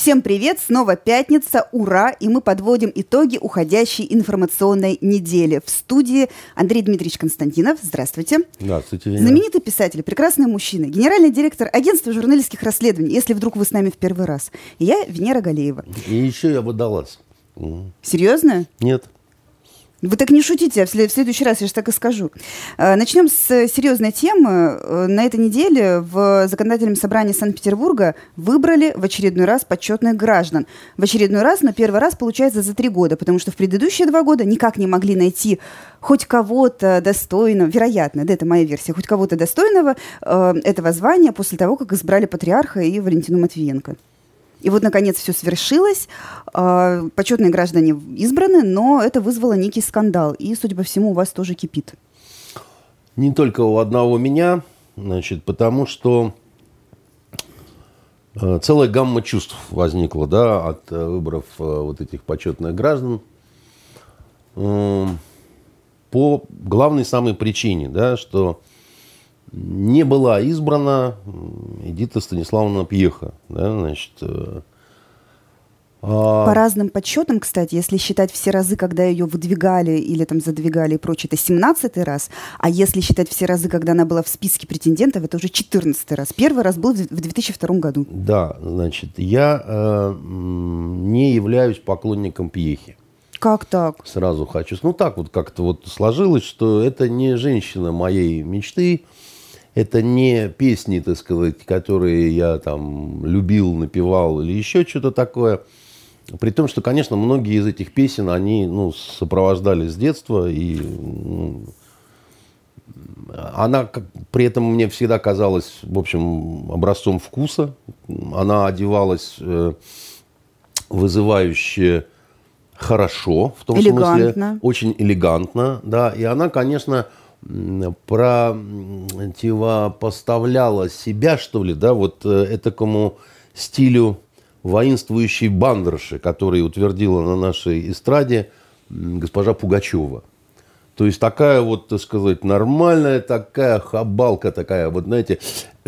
Всем привет! Снова пятница, ура! И мы подводим итоги уходящей информационной недели. В студии Андрей Дмитриевич Константинов. Здравствуйте. Здравствуйте. Венера. Знаменитый писатель, прекрасный мужчина, генеральный директор агентства журналистских расследований, если вдруг вы с нами в первый раз. И я Венера Галеева. И еще я водолаз. Серьезно? Нет. Вы так не шутите, а в следующий раз я же так и скажу. Э, Начнем с серьезной темы. Э, на этой неделе в Законодательном собрании Санкт-Петербурга выбрали в очередной раз почетных граждан. В очередной раз, но первый раз получается за три года, потому что в предыдущие два года никак не могли найти хоть кого-то достойного, вероятно, да, это моя версия, хоть кого-то достойного э, этого звания после того, как избрали патриарха и Валентину Матвиенко. И вот, наконец, все свершилось. А, почетные граждане избраны, но это вызвало некий скандал. И, судя по всему, у вас тоже кипит. Не только у одного меня, значит, потому что э, целая гамма чувств возникла да, от э, выборов э, вот этих почетных граждан. По главной самой причине, да, что не была избрана Эдита Станиславовна Пьеха. Да, значит, э, а... По разным подсчетам, кстати, если считать все разы, когда ее выдвигали или там задвигали и прочее, это 17 раз, а если считать все разы, когда она была в списке претендентов, это уже 14 раз. Первый раз был в 2002 году. Да, значит, я э, не являюсь поклонником Пьехи. Как так? Сразу хочу. Ну, так вот как-то вот сложилось, что это не женщина моей мечты. Это не песни, так сказать, которые я там любил, напевал или еще что-то такое. При том, что, конечно, многие из этих песен, они ну, сопровождали с детства. И ну, она как, при этом мне всегда казалась, в общем, образцом вкуса. Она одевалась э, вызывающе хорошо, в том элегантно. смысле, очень элегантно, да. И она, конечно, противопоставляла себя, что ли, да, вот э, этакому стилю воинствующей бандерши, который утвердила на нашей эстраде госпожа Пугачева. То есть такая вот, так сказать, нормальная такая хабалка такая, вот знаете,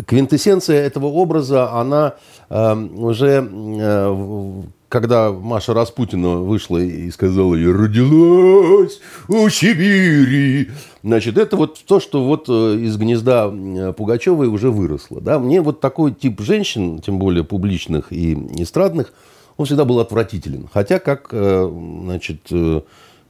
квинтэссенция этого образа, она э, уже э, когда Маша Распутина вышла и сказала, я родилась у Сибири, значит, это вот то, что вот э, из гнезда Пугачевой уже выросло. Да? Мне вот такой тип женщин, тем более публичных и эстрадных, он всегда был отвратителен. Хотя, как, э, значит, э,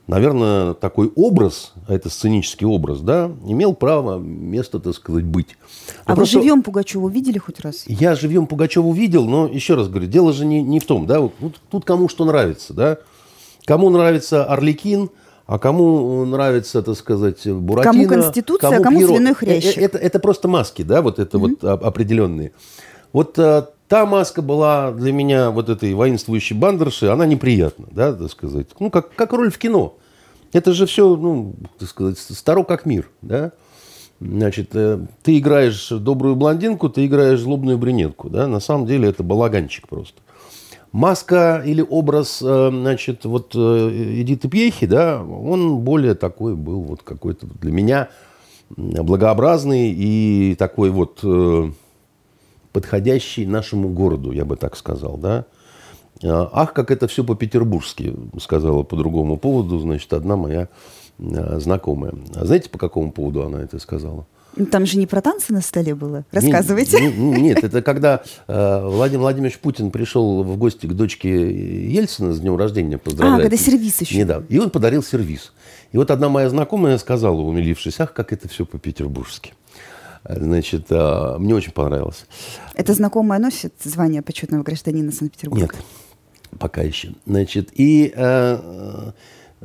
наверное, такой образ, а это сценический образ, да, имел право место, так сказать, быть. Но а просто... вы живьем Пугачеву видели хоть раз? Я живьем Пугачеву видел, но еще раз говорю, дело же не, не в том, да, вот, тут, тут кому что нравится, да. Кому нравится Орликин, а кому нравится, так сказать, Буратино. Кому Конституция, кому а кому Пьеро. свиной хрящик. Это, это, это просто маски, да, вот это mm-hmm. вот определенные. Вот а, та маска была для меня вот этой воинствующей бандерши, она неприятна, да, так сказать. Ну, как, как роль в кино. Это же все, ну, так сказать, старо как мир, да. Значит, э, ты играешь добрую блондинку, ты играешь злобную брюнетку, да. На самом деле это балаганчик просто. Маска или образ, э, значит, вот э, Эдиты Пьехи, да, он более такой был вот какой-то для меня благообразный и такой вот подходящий нашему городу, я бы так сказал, да. А, ах, как это все по-петербургски, сказала по другому поводу, значит, одна моя а, знакомая. А знаете, по какому поводу она это сказала? Там же не про танцы на столе было. Рассказывайте. Нет, нет это когда э, Владимир Владимирович Путин пришел в гости к дочке Ельцина с днем рождения поздравлять. А, когда сервис еще. Недавно. И он подарил сервис. И вот одна моя знакомая сказала, умилившись, ах, как это все по-петербургски. Значит, а, мне очень понравилось. Это знакомая носит звание почетного гражданина Санкт-Петербурга? Нет, пока еще. Значит, и э,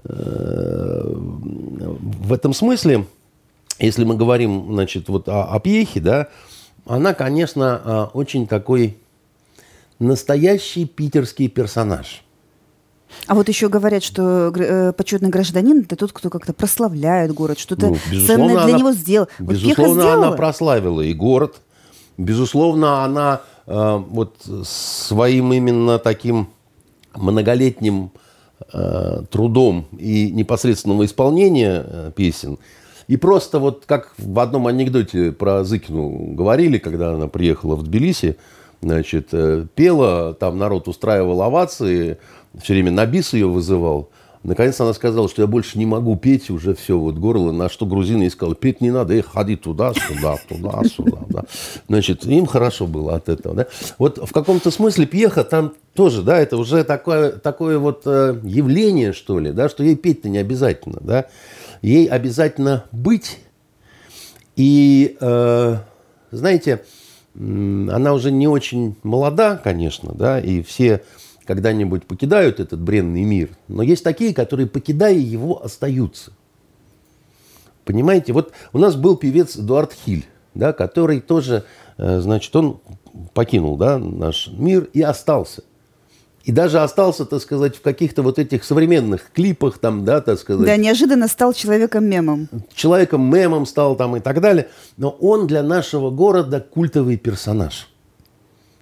э, в этом смысле, если мы говорим, значит, вот о, о Пьехе, да, она, конечно, а, очень такой настоящий питерский персонаж – а вот еще говорят, что э, почетный гражданин это тот, кто как-то прославляет город, что-то ну, ценное для она, него сделал. Вот безусловно, она прославила и город. Безусловно, она э, вот своим именно таким многолетним э, трудом и непосредственного исполнения э, песен и просто вот как в одном анекдоте про Зыкину говорили, когда она приехала в Тбилиси, значит, э, пела, там народ устраивал овации, все время на бис ее вызывал. Наконец она сказала, что я больше не могу петь, уже все, вот горло, на что грузины ей сказали, петь не надо, эх, ходи туда, сюда, туда, сюда. Да. Значит, им хорошо было от этого. Да. Вот в каком-то смысле пьеха там тоже, да, это уже такое, такое вот э, явление, что ли, да, что ей петь-то не обязательно, да. Ей обязательно быть. И, э, знаете, она уже не очень молода, конечно, да, и все когда-нибудь покидают этот бренный мир, но есть такие, которые, покидая его, остаются. Понимаете, вот у нас был певец Эдуард Хиль, да, который тоже, э, значит, он покинул да, наш мир и остался. И даже остался, так сказать, в каких-то вот этих современных клипах, там, да, так сказать. Да, неожиданно стал человеком-мемом. Человеком-мемом стал там и так далее. Но он для нашего города культовый персонаж.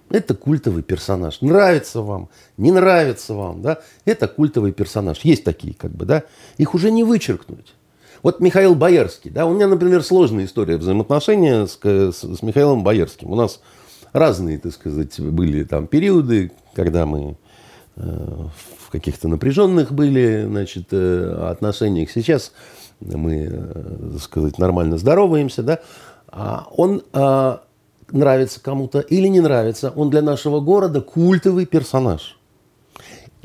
Это культовый персонаж. Нравится вам, не нравится вам, да? Это культовый персонаж. Есть такие, как бы, да? Их уже не вычеркнуть. Вот Михаил Боярский, да, у меня, например, сложная история взаимоотношения с, с, с Михаилом Боярским. У нас разные, так сказать, были там периоды, когда мы э, в каких-то напряженных были, значит, э, отношениях. Сейчас мы, э, так сказать, нормально здороваемся, да. А он э, нравится кому-то или не нравится, он для нашего города культовый персонаж.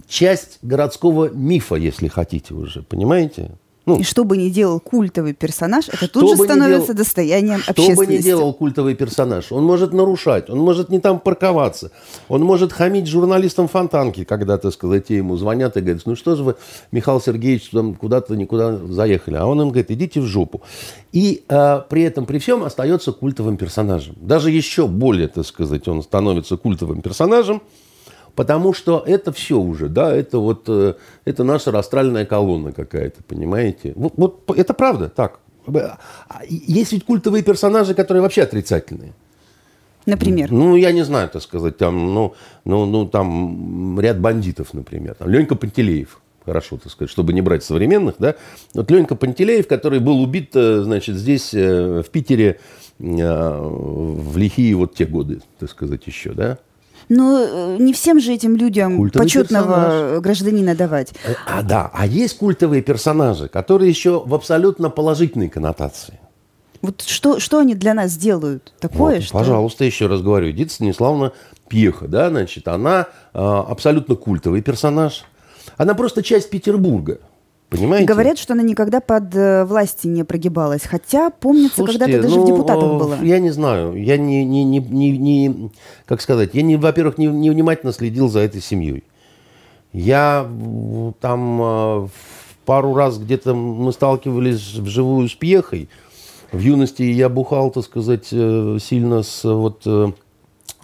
Часть городского мифа, если хотите уже, понимаете? Ну, и что бы ни делал культовый персонаж, это тут же становится дел... достоянием что общественности. Что бы ни делал культовый персонаж, он может нарушать, он может не там парковаться, он может хамить журналистам фонтанки, когда, так сказать, те ему звонят и говорят, ну что же вы, Михаил Сергеевич, там куда-то никуда заехали. А он им говорит, идите в жопу. И э, при этом, при всем, остается культовым персонажем. Даже еще более, так сказать, он становится культовым персонажем, Потому что это все уже, да, это вот, э, это наша растральная колонна какая-то, понимаете? Вот, вот это правда, так. А, есть ведь культовые персонажи, которые вообще отрицательные. Например? Ну, я не знаю, так сказать, там, ну, ну, ну там ряд бандитов, например. Там, Ленька Пантелеев, хорошо, так сказать, чтобы не брать современных, да. Вот Ленька Пантелеев, который был убит, э, значит, здесь, э, в Питере, в лихие вот те годы, так сказать, еще, да. Но э, не всем же этим людям Культовый почетного персонаж. гражданина давать. Э, а, да, а есть культовые персонажи, которые еще в абсолютно положительной коннотации. Вот что, что они для нас делают такое? Вот, что... Пожалуйста, еще раз говорю, Эдита Станиславовна Пьеха, да, значит, она э, абсолютно культовый персонаж. Она просто часть Петербурга. Понимаете? Говорят, что она никогда под э, власти не прогибалась. Хотя, помнится, когда-то даже ну, в депутатах э, было. Я не знаю. Я не, не, не, не, не как сказать, я, не, во-первых, не, не внимательно следил за этой семьей. Я там э, пару раз где-то мы сталкивались вживую с Пьехой. В юности я бухал, так сказать, сильно с вот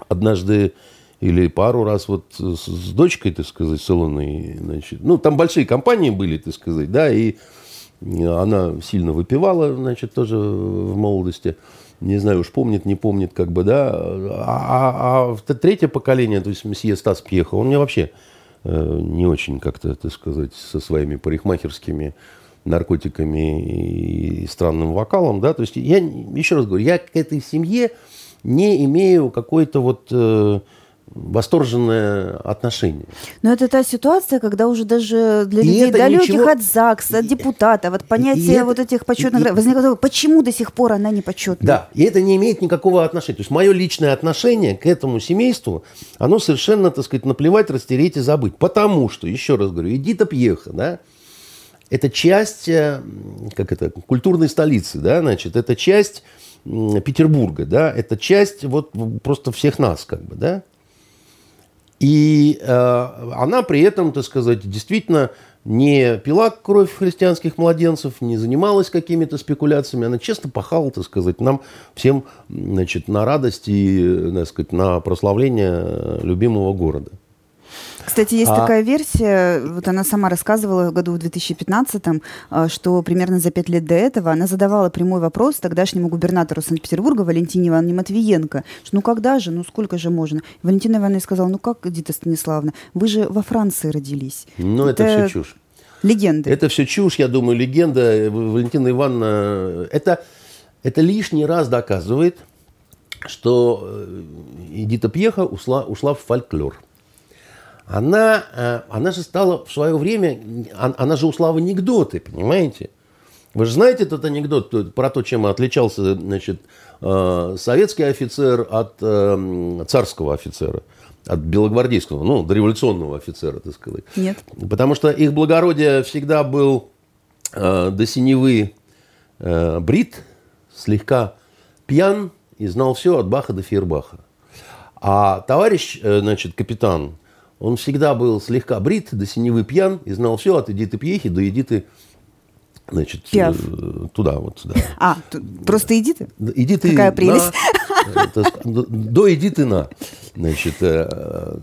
однажды или пару раз вот с, с дочкой, так сказать, с Илоной, значит, ну, там большие компании были, так сказать, да, и она сильно выпивала, значит, тоже в молодости. Не знаю, уж помнит, не помнит, как бы, да. А, а, а третье поколение, то есть месье Стас Пьеха, он мне вообще э, не очень как-то, так сказать, со своими парикмахерскими наркотиками и странным вокалом, да. То есть я, еще раз говорю, я к этой семье не имею какой-то вот... Э, восторженное отношение. Но это та ситуация, когда уже даже для и людей далеких ничего... от ЗАГСа, от депутатов, от понятия это... вот этих почетных... И... Возникает почему до сих пор она не почетная? Да, и это не имеет никакого отношения. То есть мое личное отношение к этому семейству, оно совершенно, так сказать, наплевать, растереть и забыть. Потому что, еще раз говорю, Эдита Пьеха, да, это часть, э, как это, культурной столицы, да, значит, это часть Петербурга, да, это часть вот просто всех нас, как бы, да. И э, она при этом, так сказать, действительно не пила кровь христианских младенцев, не занималась какими-то спекуляциями. Она честно пахала, так сказать, нам всем значит, на радость и так сказать, на прославление любимого города. Кстати, есть а... такая версия, вот она сама рассказывала в году в 2015, а, что примерно за пять лет до этого она задавала прямой вопрос тогдашнему губернатору Санкт-Петербурга Валентине Ивановне Матвиенко, что ну когда же, ну сколько же можно? Валентина Ивановна сказала, ну как, Дита Станиславовна, вы же во Франции родились. Ну это, это все чушь. Легенды. Это все чушь, я думаю, легенда. Валентина Ивановна, это, это лишний раз доказывает, что э, Эдита Пьеха ушла, ушла в фольклор. Она, э, она же стала в свое время, она же ушла в анекдоты, понимаете? Вы же знаете этот анекдот про то, чем отличался значит, э, советский офицер от царского офицера, от белогвардейского, ну, дореволюционного офицера, так сказать. Нет. Потому что их благородие всегда был до синевы брит, слегка пьян, и знал все от Баха до Фейербаха. А товарищ, э, значит, капитан, он всегда был слегка брит, до синевы пьян, и знал все от Эдиты Пьехи до Эдиты Значит, Пиаф. Э, туда вот. Да. А, просто иди ты? Иди ты Какая прелесть. На, до иди ты на. Значит, э,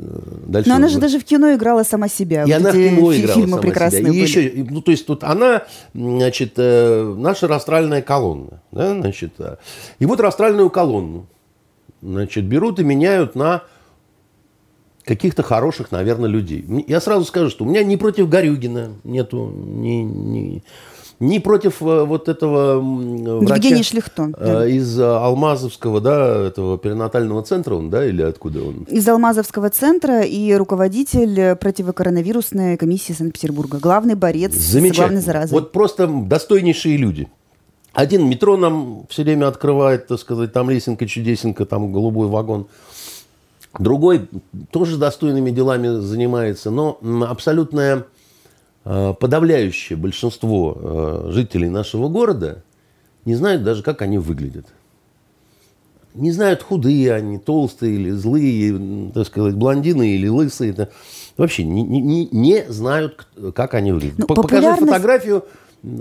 дальше. Но она же даже в кино играла сама себя. И вот она в кино играла фильмы сама прекрасные себя. И были. еще, ну, то есть тут она, значит, э, наша растральная колонна. Да, значит, и вот растральную колонну, значит, берут и меняют на каких-то хороших, наверное, людей. Я сразу скажу, что у меня ни против Горюгина нету, ни, ни, ни против э, вот этого врача Евгений Шлихтон. э, да. из Алмазовского, да, этого перинатального центра он, да, или откуда он? Из Алмазовского центра и руководитель противокоронавирусной комиссии Санкт-Петербурга. Главный борец с главной заразой. Вот просто достойнейшие люди. Один метро нам все время открывает, так сказать, там лесенка, чудесенка, там голубой вагон. Другой тоже достойными делами занимается, но абсолютное э, подавляющее большинство э, жителей нашего города не знают даже, как они выглядят. Не знают, худые они, толстые или злые, так сказать, блондины или лысые. Вообще не, не- не- знают, как они выглядят. Ну, По- Покажи популярность- фотографию,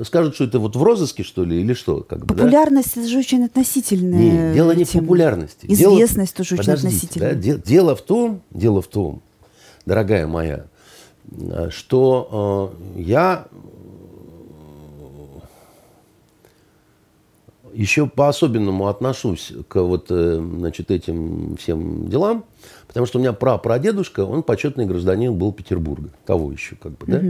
скажут, что это вот в розыске, что ли, или что? Как бы, да? Популярность это же очень относительная Нет, дело не в популярности. Известность Дело- тоже очень относительная. да, де- дело в том, дело в том, дорогая моя, э, что э, я еще по-особенному отношусь к вот, э, значит, этим всем делам, потому что у меня прапрадедушка, он почетный гражданин был Петербурга, того еще, как бы, да.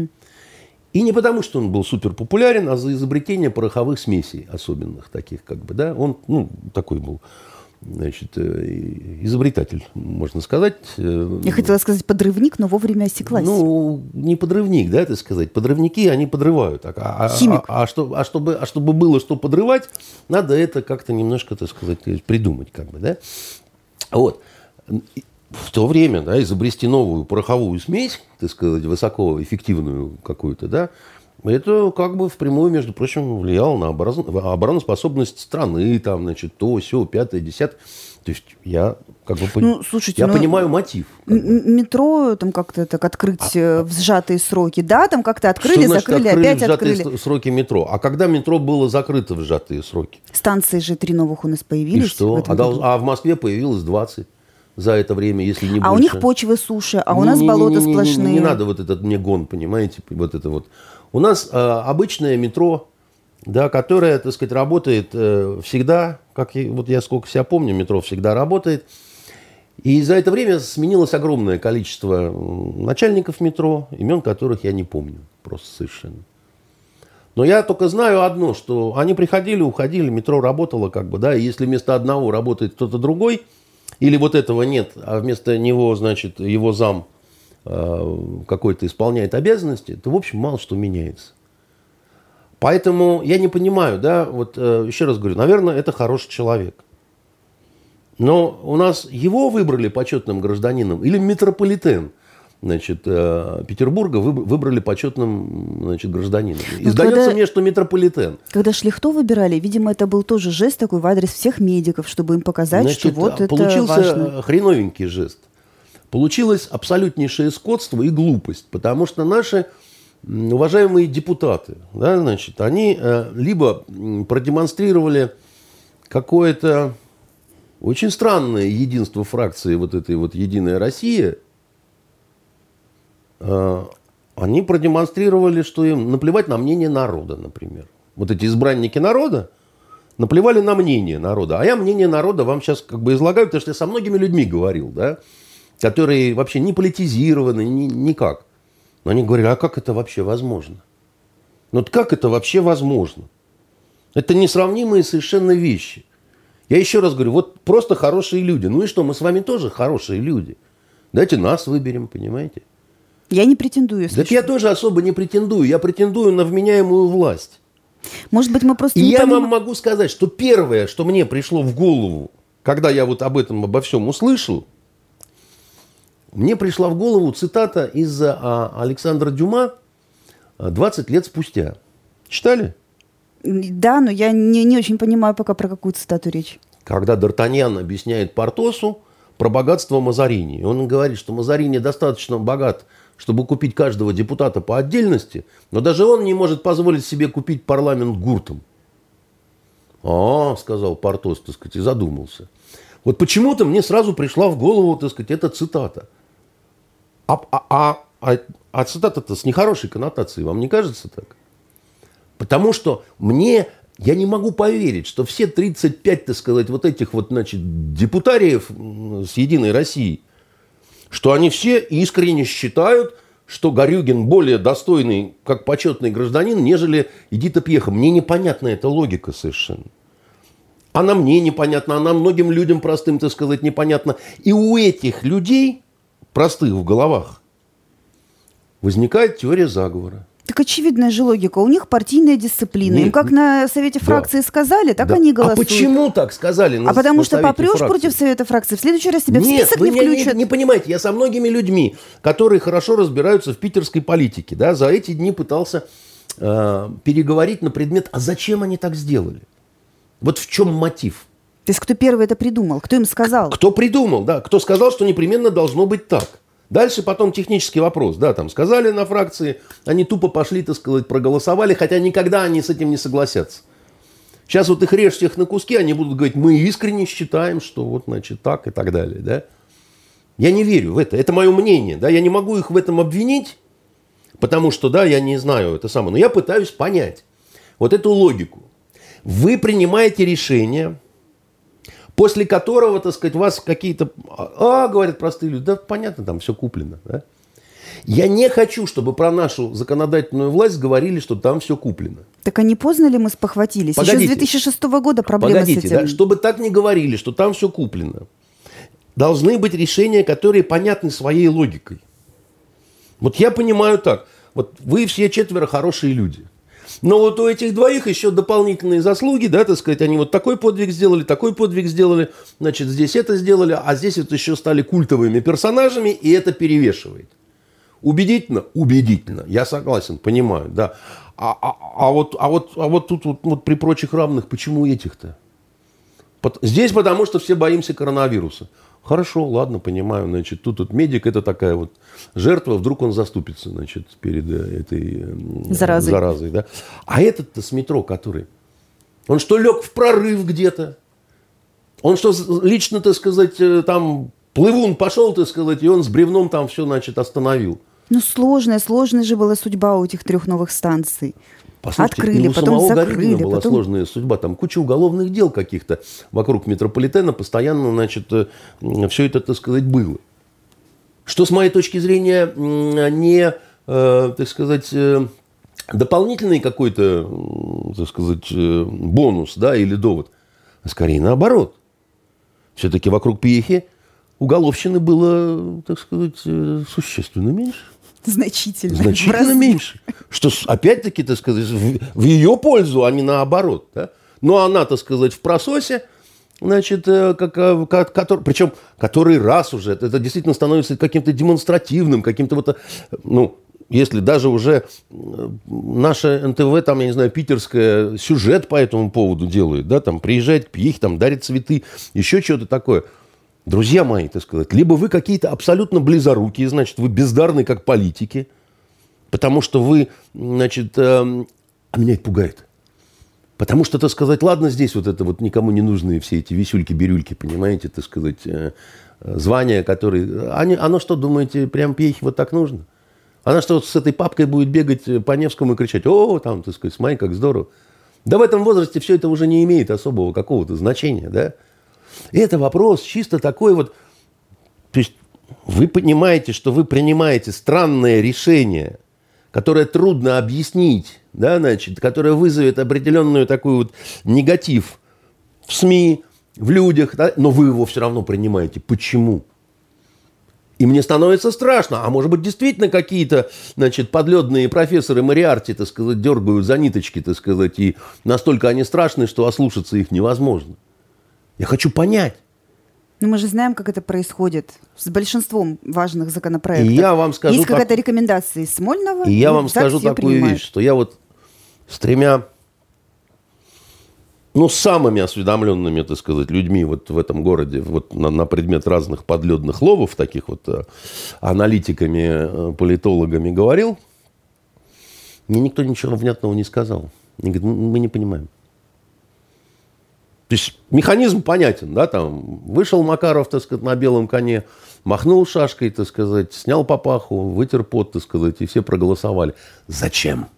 И не потому, что он был супер популярен, а за изобретение пороховых смесей особенных таких, как бы, да. Он, ну, такой был, значит, э, изобретатель, можно сказать. Э, Я хотела сказать подрывник, но вовремя осеклась. ну, не подрывник, да, так сказать. Подрывники, они подрывают. А, а- Химик. А, а что, а, чтобы, а чтобы было что подрывать, надо это как-то немножко, так сказать, придумать, как бы, да. Вот. И В то время, да, изобрести новую пороховую смесь, так сказать, высокоэффективную какую-то, да, это как бы впрямую, между прочим, влияло на оборон- обороноспособность страны, там, значит, то, все, пятое, десятое. То есть я как бы Ну, слушайте, я ну, понимаю мотив. как бы. Метро там как-то так открыть э, в сжатые сроки. Да, там как-то открыли, А значит закрыли, открыли опять в сжатые открыли. сроки метро? А когда метро было закрыто в сжатые сроки? Станции же три новых у нас И появились. что? в А, году. а в Москве появилось 20 за это время, если не А больше. у них почвы суше, а у Не- нас не- не- болота не- не- не- сплошные. Не, надо вот этот мне гон, понимаете, вот это вот. У нас э, обычное метро, да, которое, так сказать, работает э, всегда, как я, вот я сколько себя помню, метро всегда работает. И за это время сменилось огромное количество начальников метро, имен которых я не помню просто совершенно. Но я только знаю одно, что они приходили, уходили, метро работало как бы, да, и если вместо одного работает кто-то другой, или вот этого нет, а вместо него, значит, его зам э, какой-то исполняет обязанности, то, в общем, мало что меняется. Поэтому я не понимаю, да, вот э, еще раз говорю, наверное, это хороший человек. Но у нас его выбрали почетным гражданином или метрополитен значит, э, Петербурга выб- выбрали почетным значит, гражданином. И Ну, сдается когда- мне, что метрополитен. Когда Шлихто выбирали, видимо, это был тоже жест такой в адрес всех медиков, чтобы им показать, что Значит, вот это получился важно. хреновенький жест. Получилось абсолютнейшее скотство и глупость, потому что наши уважаемые депутаты, да, значит, они э, либо продемонстрировали какое-то очень странное единство фракции вот этой вот «Единая Россия», они продемонстрировали, что им наплевать на мнение народа, например. Вот эти избранники народа, наплевали на мнение народа. А я мнение народа вам сейчас как бы излагаю, потому что я со многими людьми говорил, да, которые вообще не политизированы, ни, никак. Но они говорили, а как это вообще возможно? Ну вот как это вообще возможно? Это несравнимые совершенно вещи. Я еще раз говорю, вот просто хорошие люди. Ну и что, мы с вами тоже хорошие люди. Давайте нас выберем, понимаете? Я не претендую. Если так я тоже особо не претендую. Я претендую на вменяемую власть. Может быть, мы просто И я поним- вам могу сказать, что первое, что мне пришло в голову, когда я вот об этом, обо всем услышал, мне пришла в голову цитата из а, Александра Дюма а, «20 лет спустя». Читали? Да, но я не, не очень понимаю пока про какую цитату речь. Когда Д'Артаньян объясняет Портосу про богатство Мазарини. Он говорит, что Мазарини достаточно богат, чтобы купить каждого депутата по отдельности, но даже он не может позволить себе купить парламент гуртом. А, сказал Портос, так сказать, и задумался. Вот почему-то мне сразу пришла в голову, так сказать, эта цитата. А, а, а, а, а цитата-то с нехорошей коннотацией, вам не кажется так? Потому что мне, я не могу поверить, что все 35, так сказать, вот этих вот, значит, депутариев с «Единой России», что они все искренне считают, что Горюгин более достойный, как почетный гражданин, нежели Эдита Пьеха. Мне непонятна эта логика совершенно. Она мне непонятна, она многим людям простым, так сказать, непонятна. И у этих людей, простых в головах, возникает теория заговора. Так очевидная же логика. У них партийная дисциплина. Нет, Им как на совете фракции сказали, так Да. они голосуют. А почему так сказали? на- А потому на что попрешь фракции? против совета фракции, в следующий раз тебя в Нет, список вы не меня не, включат. не понимаете, я со многими людьми, которые хорошо разбираются в питерской политике, да, за эти дни пытался э, переговорить на предмет, а зачем они так сделали? Вот в чем мотив? То есть кто первый это придумал? Кто им сказал? Кто придумал, да, кто сказал, что непременно должно быть так. Дальше потом технический вопрос, да, там сказали на фракции, они тупо пошли, так сказать, проголосовали, хотя никогда они с этим не согласятся. Сейчас вот их режь всех на куски, они будут говорить, мы искренне считаем, что вот, значит, так и так далее, да. Я не верю в это, это мое мнение, да, я не могу их в этом обвинить, потому что, да, я не знаю это самое, но я пытаюсь понять вот эту логику. Вы принимаете решение, после которого, так сказать, вас какие-то... А, говорят простые люди, да понятно, там все куплено. Да? Я не хочу, чтобы про нашу законодательную власть говорили, что там все куплено. Так а не поздно ли мы спохватились? Еще с Погодите. 2006 года проблема Погодите, с этим. да, чтобы так не говорили, что там все куплено. Должны быть решения, которые понятны своей логикой. Вот я понимаю так. Вот вы все четверо хорошие люди. Но вот у этих двоих еще дополнительные заслуги, да, так сказать, они вот такой подвиг сделали, такой подвиг сделали, значит, здесь это сделали, а здесь вот еще стали культовыми персонажами, и это перевешивает. Убедительно? Убедительно. Я согласен, понимаю, да. А, а, а вот, а, вот, а вот тут вот, вот при прочих равных, почему этих-то? Здесь потому, что все боимся коронавируса. Хорошо, ладно, понимаю. Значит, тут вот медик это такая вот жертва, вдруг он заступится, значит, перед э, этой м, Заразой. заразой да? А этот-то с метро, который, он что, лег в прорыв где-то? Он что, лично, так сказать, э, там плывун пошел, так сказать, и он с бревном там все, значит, остановил. Ну, сложная, сложная же была судьба у этих трех новых станций. Послушайте, Открыли, и у потом самого закрыли, Горюнина была потом- сложная судьба. Там куча уголовных дел каких-то вокруг метрополитена постоянно, значит, все это, так сказать, было. Что, с моей точки зрения, м, не, э, так сказать, э, дополнительный какой-то, так сказать, э, бонус, да, или довод, а скорее наоборот. Все-таки вокруг Пьехи уголовщины было, так сказать, э, существенно меньше. Значительно. Значительно меньше. Что, опять-таки, так сказать, в, в ее пользу, а не наоборот. Да? Но она, так сказать, в прососе, значит, э, как, э, ко- котор- причем который раз уже, это, действительно становится каким-то демонстративным, каким-то вот, э, ну, если даже уже наше НТВ, там, я не знаю, питерское, сюжет по этому поводу делает, да, там, приезжает к Пьехе, там, дарит цветы, еще что-то такое. Друзья мои, так сказать, либо вы какие-то абсолютно близорукие, значит, вы бездарны как политики, потому что вы, значит, эм, а меня это пугает. Потому что, так сказать, ладно, здесь вот это вот никому не нужные все эти висюльки-бирюльки, понимаете, так сказать, э, э, звания, которые... Они, оно что, думаете, прям пьехи вот так нужно? Она что, с этой папкой будет бегать э, по Невскому и кричать, о, там, так сказать, смотри, как здорово. Да в этом возрасте все это уже не имеет особого какого-то значения, да? Это вопрос чисто такой вот... То есть вы понимаете, что вы принимаете странное решение, которое трудно объяснить, да, значит, которое вызовет определенную такой вот негатив в СМИ, в людях, да, но вы его все равно принимаете. Почему? И мне становится страшно. А может быть, действительно какие-то, значит, подледные профессоры Мариарти, так сказать, дергают за ниточки, так сказать, и настолько они страшны, что ослушаться их невозможно. Я хочу понять. Но мы же знаем, как это происходит с большинством важных законопроектов. И я вам скажу... Есть какая-то рекомендация из Смольного. И я вам скажу такую принимают. вещь, что я вот с тремя ну, самыми осведомленными, так сказать, людьми вот в этом городе, вот на, на предмет разных подледных ловов, таких вот э, аналитиками, э, политологами говорил, мне никто ничего внятного не сказал. Они говорят, мы не понимаем. То есть механизм понятен, да, там вышел Макаров, так сказать, на белом коне, махнул шашкой, так сказать, снял папаху, вытер пот, так сказать, и все проголосовали. Зачем?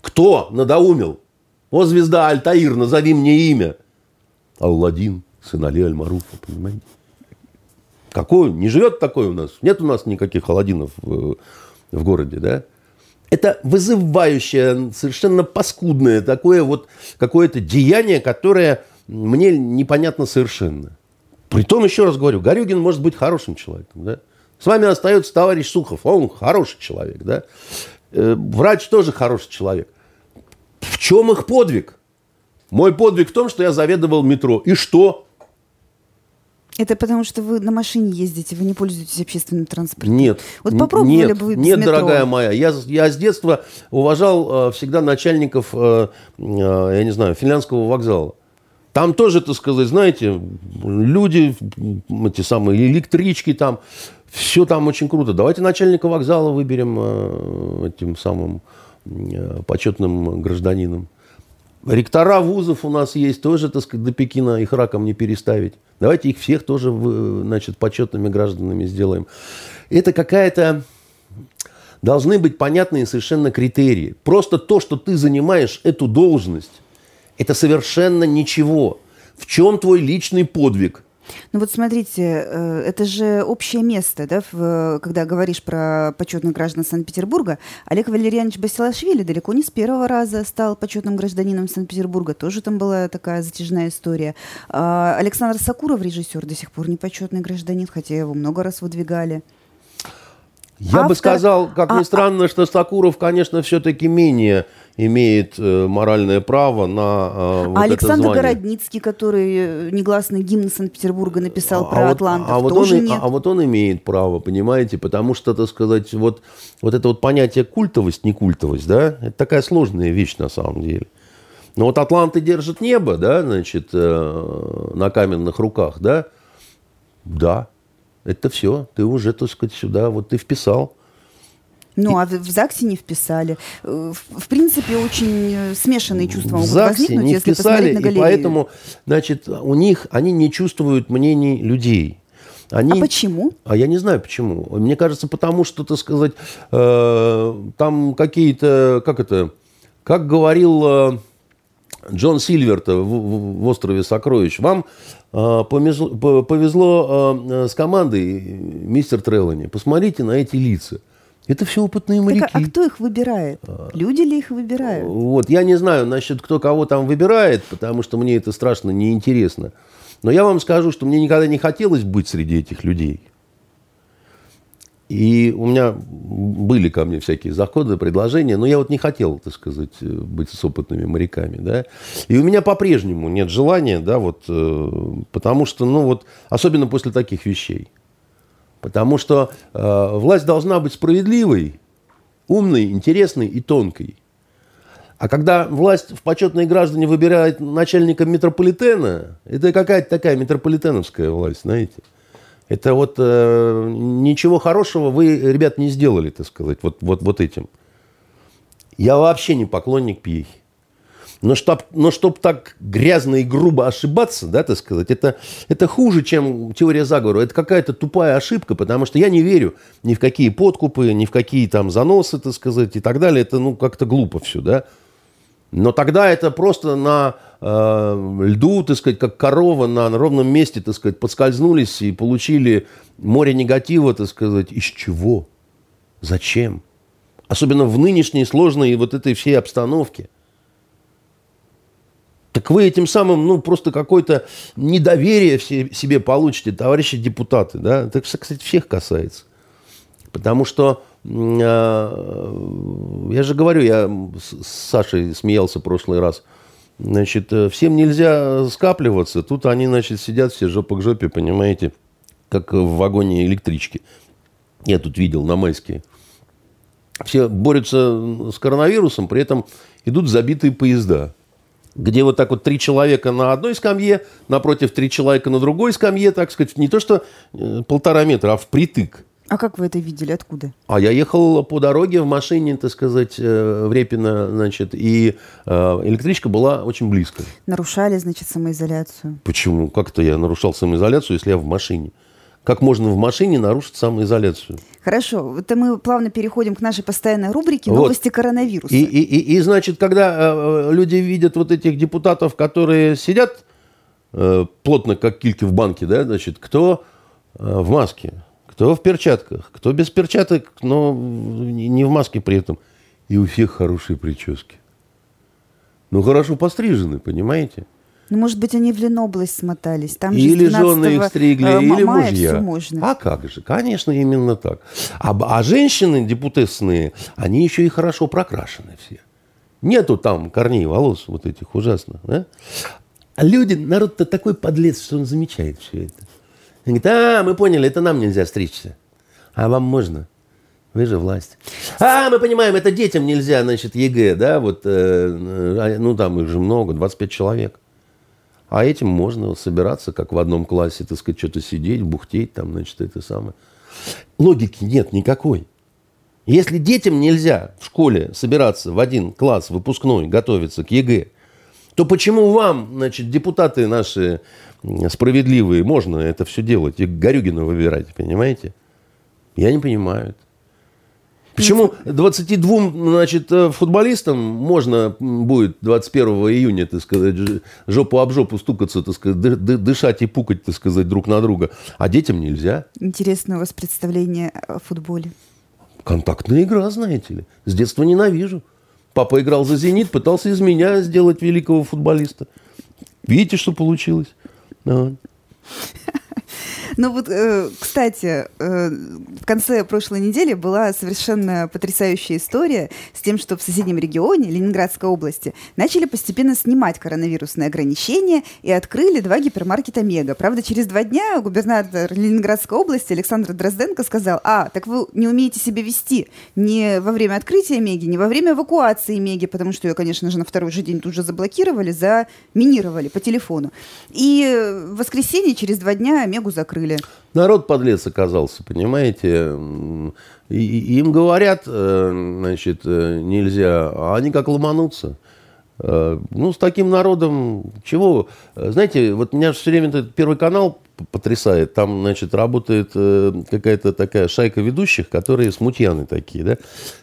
Кто надоумил? О, звезда Альтаир, назови мне имя. Алладин, сын Али Аль-Маруфа, понимаете? Какой? Не живет такой у нас. Нет у нас никаких Алладинов в, в городе, да? Это вызывающее, совершенно паскудное такое вот какое-то деяние, которое мне непонятно совершенно. Притом, еще раз говорю, Горюгин может быть хорошим человеком, да? С вами остается товарищ Сухов, он хороший человек, да? Э, врач тоже хороший человек. В чем их подвиг? Мой подвиг в том, что я заведовал метро. И что? Это потому, что вы на машине ездите, вы не пользуетесь общественным транспортом. Нет. Вот попробовали нет, бы вы без Нет, метро? дорогая моя. Я, я с детства уважал э, всегда начальников, э, э, я не знаю, финляндского вокзала. Там тоже, так сказать, знаете, люди, эти самые электрички там, все там очень круто. Давайте начальника вокзала выберем э, этим самым Э, почетным гражданином. Ректора вузов у нас есть тоже, так сказать, до Пекина их раком не переставить. Давайте их всех тоже, значит, почетными гражданами сделаем. Это какая-то... Должны быть понятные совершенно критерии. Просто то, что ты занимаешь эту должность, это совершенно ничего. В чем твой личный подвиг – ну вот смотрите, э, это же общее место, да, когда говоришь про почетных граждан Санкт-Петербурга. Олег Валерьянович Басилашвили далеко не с первого раза стал почетным гражданином Санкт-Петербурга. Тоже там была такая затяжная история. А Александр Сакуров, режиссер, до сих пор не почетный гражданин, хотя его много раз выдвигали. Я Автор... бы сказал, как ни а, странно, а... что Сакуров, конечно, все-таки менее имеет э, моральное право на э, вот а Александр звание. Городницкий, который э, негласный гимн Санкт-Петербурга написал а, про а Атлантов, а вот тоже он, нет. А, а вот он имеет право, понимаете, потому что, так сказать, вот, вот это вот понятие культовость, не культовость, да, это такая сложная вещь на самом деле. Но вот атланты держат небо, да, значит, э, на каменных руках, да, да, это все, ты уже, так сказать, сюда, вот ты вписал. Ну, а в ЗАГСе не вписали. Э, в, принципе, очень э, смешанные чувства могут в ЗАГСе возникнуть, не если вписали, на галерею. И поэтому, значит, у них, они не чувствуют мнений людей. Они, а почему? А я не знаю почему. Мне кажется, потому что, так сказать, э, там какие-то, как это, как говорил э, Джон Сильверта в, в, в «Острове сокровищ», вам э, повезло, повезло э, с командой, мистер Треллани. Посмотрите на эти лица. Это все опытные моряки. Так, а кто их выбирает? А. Люди ли их выбирают? Вот, я не знаю насчет кто кого там выбирает, потому что мне это страшно неинтересно. Но я вам скажу, что мне никогда не хотелось быть среди этих людей. И у меня были ко мне всякие заходы, предложения, но я вот не хотел, так сказать, быть с опытными моряками, да. И у меня по-прежнему нет желания, да, вот, э, потому что, ну вот, особенно после таких вещей. Потому что э, власть должна быть справедливой, умной, интересной и тонкой. А когда власть в почетные граждане выбирает начальника метрополитена, это какая-то такая метрополитеновская власть, знаете. Это вот э, ничего хорошего вы, ребят, не сделали, так сказать, вот, вот, вот этим. Я вообще не поклонник пьехи. Но чтоб, но чтоб так грязно и грубо ошибаться, да, так сказать, это, это хуже, чем теория заговора. Это какая-то тупая ошибка, потому что я не верю ни в какие подкупы, ни в какие там заносы, так сказать, и так далее. Это, ну, как-то глупо все, да. Но тогда это просто на э, льду, так сказать, как корова на, на ровном месте, так сказать, подскользнулись и получили море негатива, так сказать. Из чего? Зачем? Особенно в нынешней сложной вот этой всей обстановке – Так вы этим самым, ну, просто какое-то недоверие себе получите, товарищи депутаты, да? Это, кстати, всех касается. Потому что, э, я же говорю, я с Сашей смеялся в прошлый раз, значит, э, всем нельзя скапливаться, тут они, значит, сидят все жопа к жопе, понимаете, как в вагоне электрички. Я тут видел на майские. Все борются с коронавирусом, при этом идут забитые поезда где вот так вот три человека на одной скамье, напротив три человека на другой скамье, так сказать, не то что э, полтора метра, а впритык. А как вы это видели? Откуда? А я ехал по дороге в машине, так сказать, э, в Репино, значит, и э, электричка была очень близко. Нарушали, значит, самоизоляцию? Почему? Как это я нарушал самоизоляцию, если я в машине? Как можно в машине нарушить самоизоляцию? Хорошо, это мы плавно переходим к нашей постоянной рубрике «Новости вот. коронавируса». И, и, и, и, значит, когда э, люди видят вот этих депутатов, которые сидят э, плотно, как кильки в банке, да, значит, кто э, в маске, кто в перчатках, кто без перчаток, но не в маске при этом. И у всех хорошие прически. Ну, хорошо пострижены, понимаете? Ну, может быть, они в Ленобласть смотались. Там или жены их стригли, э, или мужья. можно. А как же? Конечно, именно так. А, а женщины депутесные, они еще и хорошо прокрашены все. Нету там корней волос вот этих ужасно. Да? А люди, народ-то такой подлец, что он замечает все это. Он говорит, а, мы поняли, это нам нельзя стричься. А вам можно. Вы же власть. А, мы понимаем, это детям нельзя, значит, ЕГЭ, да, вот, э, э ну, там их же много, 25 человек. А этим можно собираться, как в одном классе, так сказать, что-то сидеть, бухтеть, там, значит, это самое. Логики нет никакой. Если детям нельзя в школе собираться в один класс выпускной, готовиться к ЕГЭ, то почему вам, значит, депутаты наши справедливые, можно это все делать и Горюгина выбирать, понимаете? Я не понимаю это. Почему 22 значит, э, футболистам можно будет 21 июня, так сказать, жопу об жопу стукаться, так сказать, дышать и пукать, так сказать, друг на друга, а детям нельзя? Интересное у вас представление о футболе. Контактная игра, знаете ли. С детства ненавижу. Папа играл за «Зенит», пытался из меня сделать великого футболиста. Видите, что получилось? Ну вот, э, кстати, э, в конце прошлой недели была совершенно потрясающая история с тем, что в соседнем регионе, Ленинградской области, начали постепенно снимать коронавирусные ограничения и открыли два гипермаркета «Мега». Правда, через два дня губернатор Ленинградской области Александр Дрозденко сказал, а, так вы не умеете себя вести ни во время открытия «Меги», ни во время эвакуации «Меги», потому что ее, конечно же, на второй же день тут же заблокировали, заминировали по телефону. И в воскресенье через два дня «Мегу» закрыли закрыли. Народ подлец оказался, понимаете. И, им говорят, э, значит, э, нельзя, а они как ломанутся. Э, ну, с таким народом, чего? Знаете, вот меня все время этот Первый канал потрясает. Там, значит, работает какая-то такая шайка ведущих, которые смутьяны такие, да.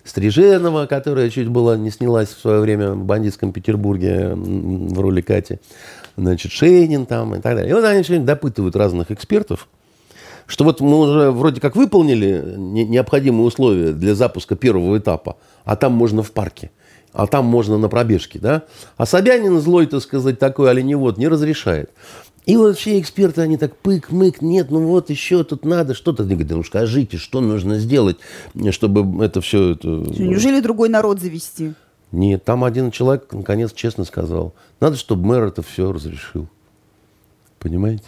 Стриженова, которая чуть было не снялась в свое время в бандитском Петербурге в роли Кати. Значит, Шейнин там и так далее. И вот они все время допытывают разных экспертов, что вот мы уже вроде как выполнили необходимые условия для запуска первого этапа, а там можно в парке, а там можно на пробежке, да? А Собянин злой, так сказать, такой оленевод не разрешает. И вот все эксперты, они так пык-мык, нет, ну вот еще тут надо что-то. Они говорят, ну скажите, что нужно сделать, чтобы это все... Это... Неужели другой народ завести? Нет, там один человек, наконец, честно сказал, надо, чтобы мэр это все разрешил. Понимаете?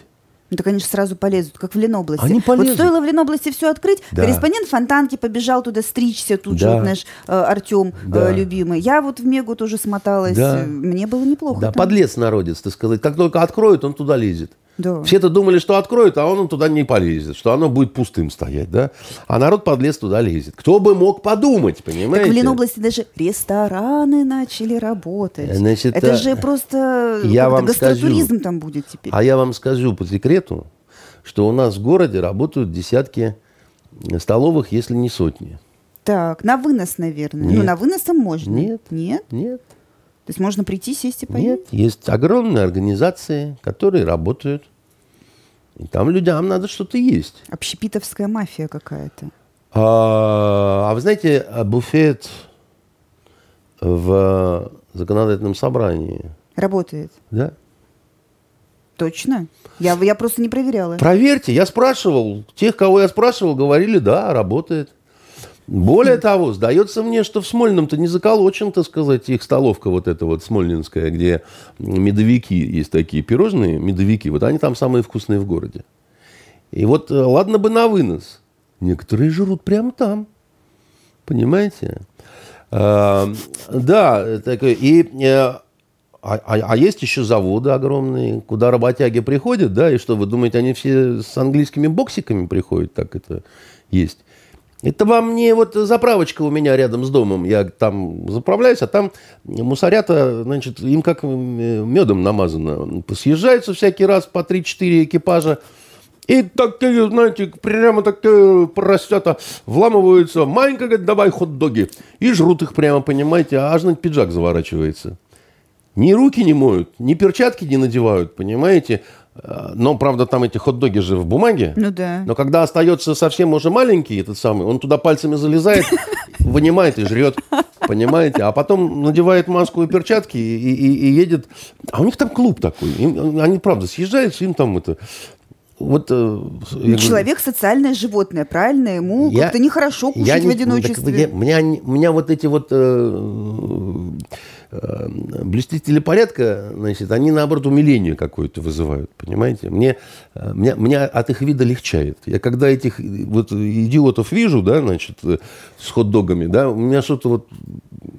Ну, они же сразу полезут, как в Ленобласти. Они полезут. Вот стоило в Ленобласти все открыть, да. корреспондент Фонтанки побежал туда стричься, тут да. же, вот, знаешь, э, Артем э, да. любимый. Я вот в Мегу тоже смоталась, да. мне было неплохо. Да, там. подлец народец, так сказать. Как только откроют, он туда лезет. Да. Все-то думали, что откроют, а он туда не полезет, что оно будет пустым стоять, да? А народ подлез туда лезет. Кто бы мог подумать, понимаете? Так в Ленобласти даже рестораны начали работать. Значит, Это а... же просто я вам гастротуризм скажу, там будет теперь. А я вам скажу по секрету, что у нас в городе работают десятки столовых, если не сотни. Так, на вынос, наверное. Ну, Нет. Ну, на выносом можно. Нет. Нет? Нет. То есть можно прийти, сесть и поесть? Нет, есть огромные организации, которые работают. И там людям надо что-то есть. Общепитовская мафия какая-то. А, а вы знаете, буфет в законодательном собрании. Работает. Да. Точно? Я, я просто не проверяла. Проверьте, я спрашивал. Тех, кого я спрашивал, говорили, да, работает. Более того, сдается мне, что в Смольном-то не заколочен, так сказать, их столовка вот эта вот смольнинская, где медовики есть такие пирожные, медовики, вот они там самые вкусные в городе. И вот э, ладно бы на вынос. Некоторые жрут прямо там. Понимаете? А, да, так, и, э, а, а, а есть еще заводы огромные, куда работяги приходят, да, и что, вы думаете, они все с английскими боксиками приходят, так это есть? Это вам не вот заправочка у меня рядом с домом. Я там заправляюсь, а там мусорята, значит, им как медом намазано. Съезжаются всякий раз по 3-4 экипажа. И такие, знаете, прямо такие поросята вламываются. Маленько, говорит, давай хот-доги. И жрут их прямо, понимаете, а аж на пиджак заворачивается. Ни руки не моют, ни перчатки не надевают, понимаете. Э, но, правда, там эти хот-доги же в бумаге. Ну да. Но когда остается совсем уже маленький этот самый, он туда пальцами залезает, вынимает и жрет. Понимаете? А потом надевает маску и перчатки и, и, и едет. А у них там клуб такой. Им, они, правда, съезжаются, им там это вот, э, Человек говорю, социальное животное, правильно? Ему я, как-то нехорошо кушать я, в одиночестве. Так, я, меня, у меня вот эти вот э, блюстители порядка, значит, они, наоборот, умиление какое-то вызывают, понимаете? Мне, э, меня, меня от их вида легчает. Я когда этих вот идиотов вижу, да, значит, э, с хот-догами, да, у меня что-то вот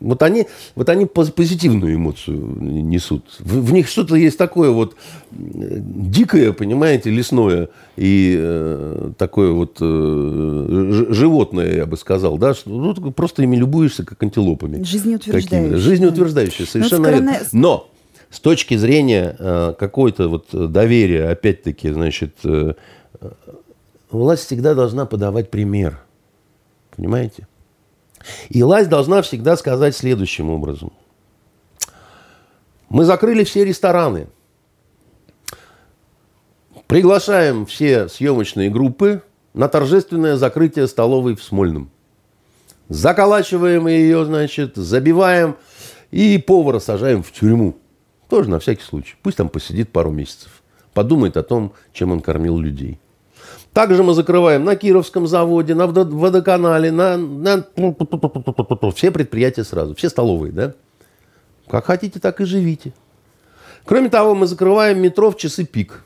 вот они, вот они позитивную эмоцию несут. В, в них что-то есть такое вот дикое, понимаете, лесное и э, такое вот э, животное, я бы сказал, да, что ну, просто ими любуешься, как антилопами. Жизнеутверждающее. Жизнеутверждающее, ну, совершенно верно. Но с точки зрения э, какой-то вот доверия, опять-таки, значит, э, власть всегда должна подавать пример. Понимаете? И власть должна всегда сказать следующим образом. Мы закрыли все рестораны. Приглашаем все съемочные группы на торжественное закрытие столовой в Смольном. Заколачиваем ее, значит, забиваем и повара сажаем в тюрьму. Тоже на всякий случай. Пусть там посидит пару месяцев. Подумает о том, чем он кормил людей. Также мы закрываем на Кировском заводе, на водоканале, на, на все предприятия сразу, все столовые, да? Как хотите, так и живите. Кроме того, мы закрываем метро в часы пик.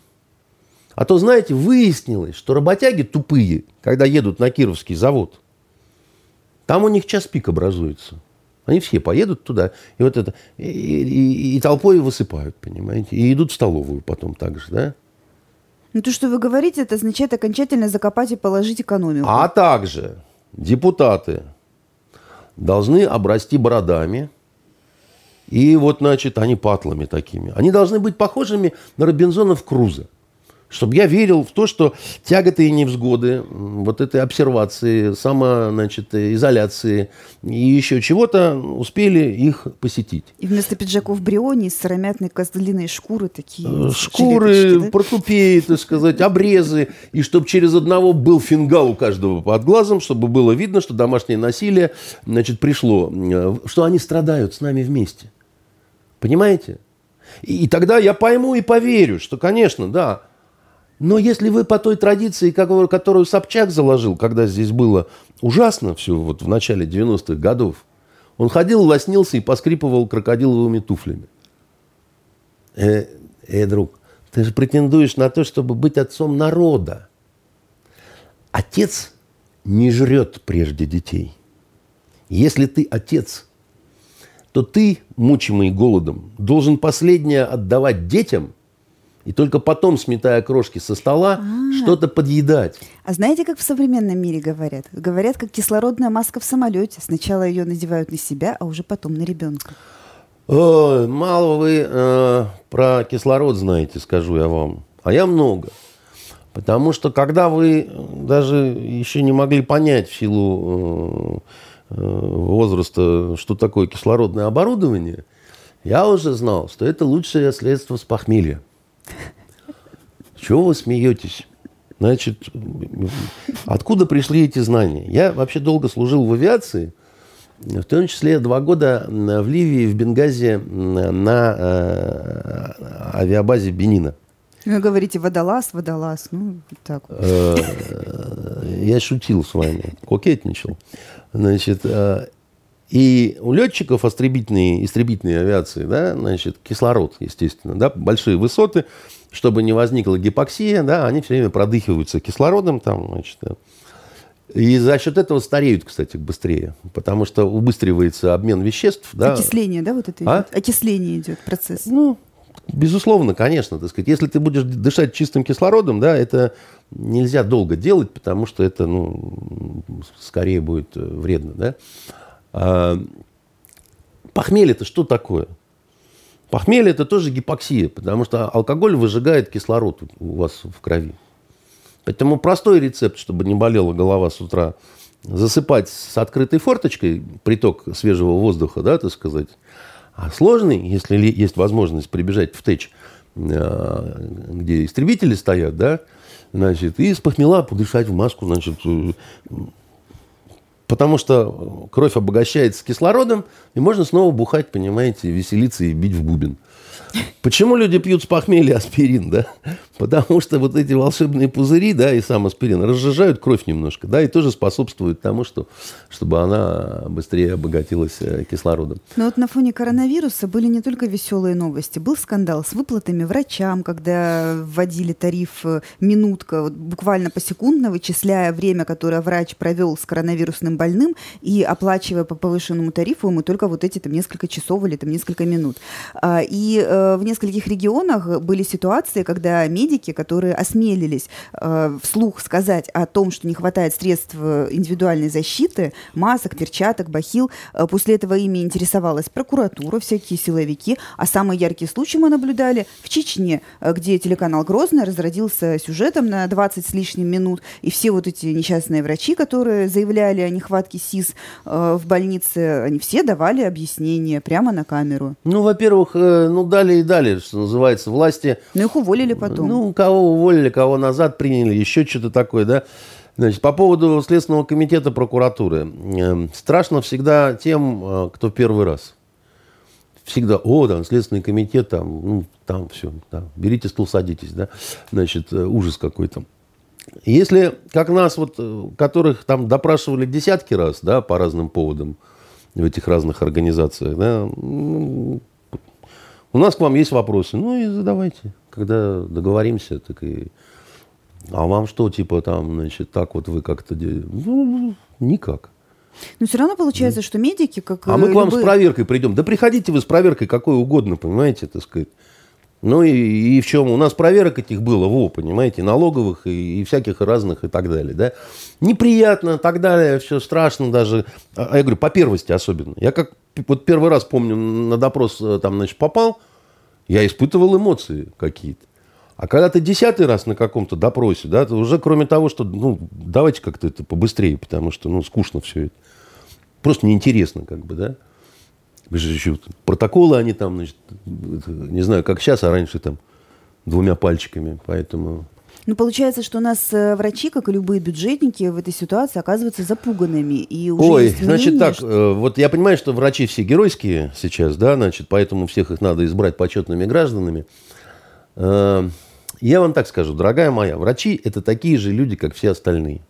А то, знаете, выяснилось, что работяги тупые, когда едут на Кировский завод, там у них час пик образуется. Они все поедут туда, и вот это, и, и, и толпой высыпают, понимаете, и идут в столовую потом также, да? Ну то, что вы говорите, это означает окончательно закопать и положить экономику. А также депутаты должны обрасти бородами, и вот, значит, они патлами такими. Они должны быть похожими на Робинзонов Круза чтобы я верил в то, что тяготы и невзгоды, вот этой обсервации, само, значит, изоляции и еще чего-то успели их посетить. И вместо пиджаков бриони из сыромятной козлиной шкуры такие э, Шкуры, да? портупеи, так сказать, обрезы, и чтобы через одного был фингал у каждого под глазом, чтобы было видно, что домашнее насилие, значит, пришло, э, что они страдают с нами вместе. Понимаете? И, и тогда я пойму и поверю, что, конечно, да, но если вы по той традиции, которую Собчак заложил, когда здесь было ужасно все вот в начале 90-х годов, он ходил, лоснился и поскрипывал крокодиловыми туфлями. Э, э, друг, ты же претендуешь на то, чтобы быть отцом народа. Отец не жрет прежде детей. Если ты отец, то ты, мучимый голодом, должен последнее отдавать детям – и только потом, сметая крошки со стола, А-а-а. что-то подъедать. А знаете, как в современном мире говорят? Говорят, как кислородная маска в самолете. Сначала ее надевают на себя, а уже потом на ребенка. О, мало вы э, про кислород знаете, скажу я вам. А я много. Потому что когда вы даже еще не могли понять в силу э, э возраста, что такое кислородное оборудование, я уже знал, что это лучшее средство с похмелья. Чего вы смеетесь? Значит, откуда пришли эти знания? Я вообще долго служил в авиации, в том числе два года в Ливии, в Бенгази на э, авиабазе Бенина. Вы говорите водолаз, водолаз, ну так. Э, я шутил с вами, кокетничал. Значит, э, и у летчиков истребительной, истребительной авиации, да, значит, кислород, естественно, да, большие высоты, чтобы не возникла гипоксия, да, они все время продыхиваются кислородом там, значит, и за счет этого стареют, кстати, быстрее, потому что убыстривается обмен веществ. Да. Окисление, да, вот это а? идет? Окисление идет процесс. Ну, Безусловно, конечно, так сказать, если ты будешь дышать чистым кислородом, да, это нельзя долго делать, потому что это, ну, скорее будет э, вредно, да. А, похмелье это что такое? Похмелье это тоже гипоксия, потому что алкоголь выжигает кислород у вас в крови. Поэтому простой рецепт, чтобы не болела голова с утра, засыпать с открытой форточкой приток свежего воздуха, да, так сказать, а сложный, если есть возможность прибежать в ТЭЧ, э, где истребители стоят, да, значит, и с похмела подышать в маску, значит, э, потому что кровь обогащается кислородом, и можно снова бухать, понимаете, веселиться и бить в бубен. Почему люди пьют с похмелья аспирин, да? Потому что вот эти волшебные пузыри, да, и сам аспирин разжижают кровь немножко, да, и тоже способствуют тому, что, чтобы она быстрее обогатилась э, кислородом. Но вот на фоне коронавируса были не только веселые новости. Был скандал с выплатами врачам, когда вводили тариф э, минутка, вот буквально посекундно вычисляя время, которое врач провел с коронавирусным больным и оплачивая по повышенному тарифу ему только вот эти там несколько часов или там несколько минут. А, и э, в нескольких регионах были ситуации, когда медики, которые осмелились э, вслух сказать о том, что не хватает средств э, индивидуальной защиты, масок, перчаток, бахил, э, после этого ими интересовалась прокуратура, всякие силовики, а самые яркие случаи мы наблюдали в Чечне, где телеканал «Грозный» разродился сюжетом на 20 с лишним минут, и все вот эти несчастные врачи, которые заявляли о нехватке СИС в больнице, они все давали объяснения прямо на камеру. Ну, во-первых, ну, дали и дали, что называется, власти. Ну, их уволили потом. Ну, кого уволили, кого назад приняли, еще что-то такое, да. Значит, по поводу Следственного комитета прокуратуры. Эм, страшно всегда тем, э, кто первый раз. Всегда, о, там, Следственный комитет, там, ну, там все, да, берите стул, садитесь, да. Значит, э, ужас какой-то. Если, как нас, вот, э, которых там допрашивали десятки раз, да, по разным поводам в этих разных организациях, да, у нас к вам есть вопросы. Ну и задавайте. Когда договоримся, так и... А вам что, типа, там, значит, так вот вы как-то... Ну, никак. Но все равно получается, да. что медики, как А мы к вам любые... с проверкой придем. Да приходите вы с проверкой какой угодно, понимаете, так сказать. Ну и, и в чем? У нас проверок этих было, во, понимаете, налоговых и, и всяких разных и так далее, да. Неприятно, так далее, все страшно даже. А, а я говорю, по первости особенно. Я как вот первый раз помню, на допрос э, там, значит, попал, я испытывал эмоции какие-то. А когда ты десятый раз на каком-то допросе, да, то уже кроме того, что, ну, давайте как-то это побыстрее, потому что, ну, скучно все это. Просто неинтересно, как бы, да. Еще протоколы они там, значит, не знаю, как сейчас, а раньше там двумя пальчиками, поэтому ну, получается, что у нас э, врачи, как и любые бюджетники, в этой ситуации оказываются запуганными. И уже Ой, есть мнение, значит так, что... Э, вот я понимаю, что врачи все геройские сейчас, да, значит, поэтому всех их надо избрать почетными гражданами. Э, я вам так скажу, дорогая моя, врачи – это такие же люди, как все остальные.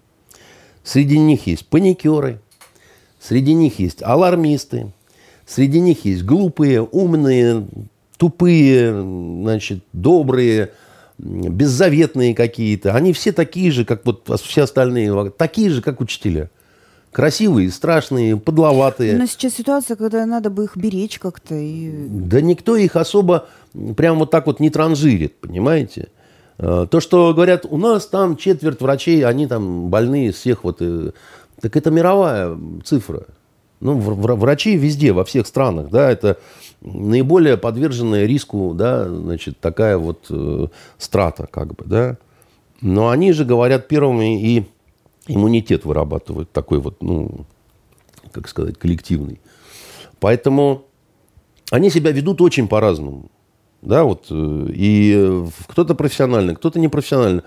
Среди них есть паникеры, среди них есть алармисты, среди них есть глупые, умные, тупые, значит, добрые – беззаветные какие-то. Они все такие же, как вот все остальные, такие же, как учителя. Красивые, страшные, подловатые. Но сейчас ситуация, когда надо бы их беречь как-то. И... Да никто их особо прям вот так вот не транжирит, понимаете? А, то, что говорят, у нас там четверть врачей, они там больные всех вот... Э, так это мировая цифра. Ну, врачи везде, во всех странах, да, это наиболее подверженная риску, да, значит, такая вот э, страта, как бы, да. Но они же говорят первыми и иммунитет вырабатывают такой вот, ну, как сказать, коллективный. Поэтому они себя ведут очень по-разному. Да, вот, э, и кто-то профессионально, кто-то непрофессионально.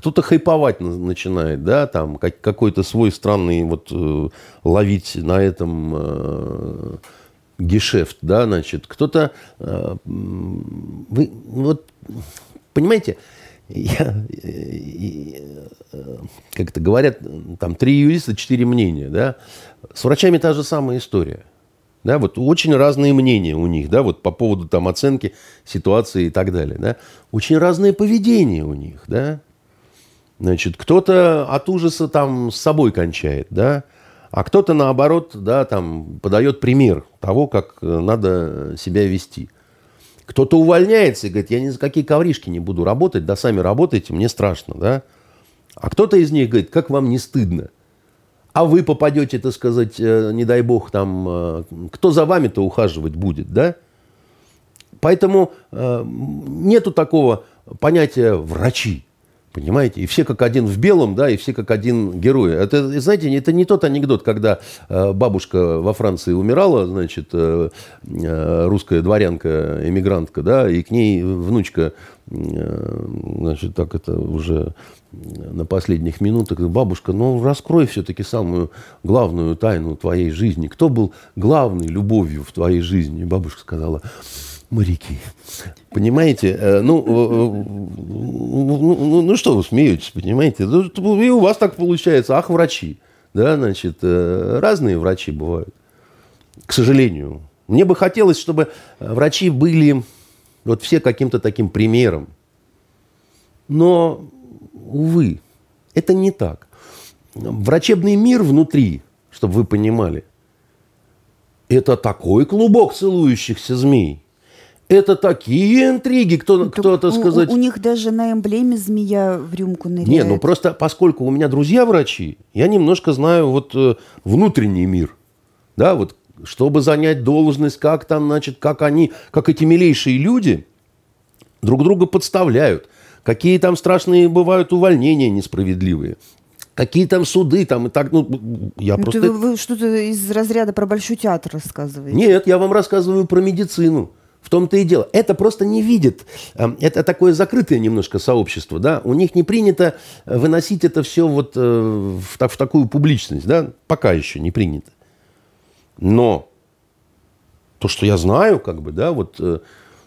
Кто-то хайповать начинает, да, там какой-то свой странный вот э, ловить на этом э, гешефт, да, значит, кто-то, э, вы, вот, понимаете, я, как это говорят, там три юриста, четыре мнения, да, с врачами та же самая история. Да, вот очень разные мнения у них, да, вот по поводу там оценки ситуации и так далее, да. Очень разное поведение у них, да. Значит, кто-то от ужаса там с собой кончает, да, а кто-то наоборот, да, там подает пример того, как э, надо себя вести. Кто-то увольняется и говорит, я ни за какие ковришки не буду работать, да сами работайте, мне страшно, да. А кто-то из них говорит, как вам не стыдно – а вы попадете, так сказать, э, не дай бог, там, э, кто за вами-то ухаживать будет, да? Поэтому нету такого понятия врачи, понимаете? И все как один в белом, да, и все как один герой. Это, знаете, это не тот анекдот, когда бабушка во Франции умирала, значит, русская дворянка, эмигрантка, да, и к ней внучка, значит, так это уже на последних минутах, бабушка, ну раскрой все-таки самую главную тайну твоей жизни. Кто был главной любовью в твоей жизни? И бабушка сказала, моряки. Понимаете? Э, ну, э, ну, ну, ну что вы смеетесь, понимаете? Ну, и у вас так получается. Ах, врачи. Да, значит, э, разные врачи бывают. К сожалению. Мне бы хотелось, чтобы врачи были вот все каким-то таким примером. Но увы, это не так. Врачебный мир внутри, чтобы вы понимали, это такой клубок целующихся змей. Это такие интриги, кто, это, кто то сказать... У, у них даже на эмблеме змея в рюмку ныряет. Не, ну просто поскольку у меня друзья врачи, я немножко знаю вот э, внутренний мир. Да, вот чтобы занять должность, как там, значит, как они, как эти милейшие люди друг друга подставляют – какие там страшные бывают увольнения несправедливые. Какие там суды там и так, ну, я ну, просто... Вы, вы что-то из разряда про Большой театр рассказываете. Нет, я вам рассказываю про медицину. В том-то и дело. Это просто не видит. Эм, это такое закрытое немножко сообщество, да. У них не принято выносить это все вот э, в, в такую публичность, да. Пока еще не принято. Но то, что я знаю, как бы, да, вот э,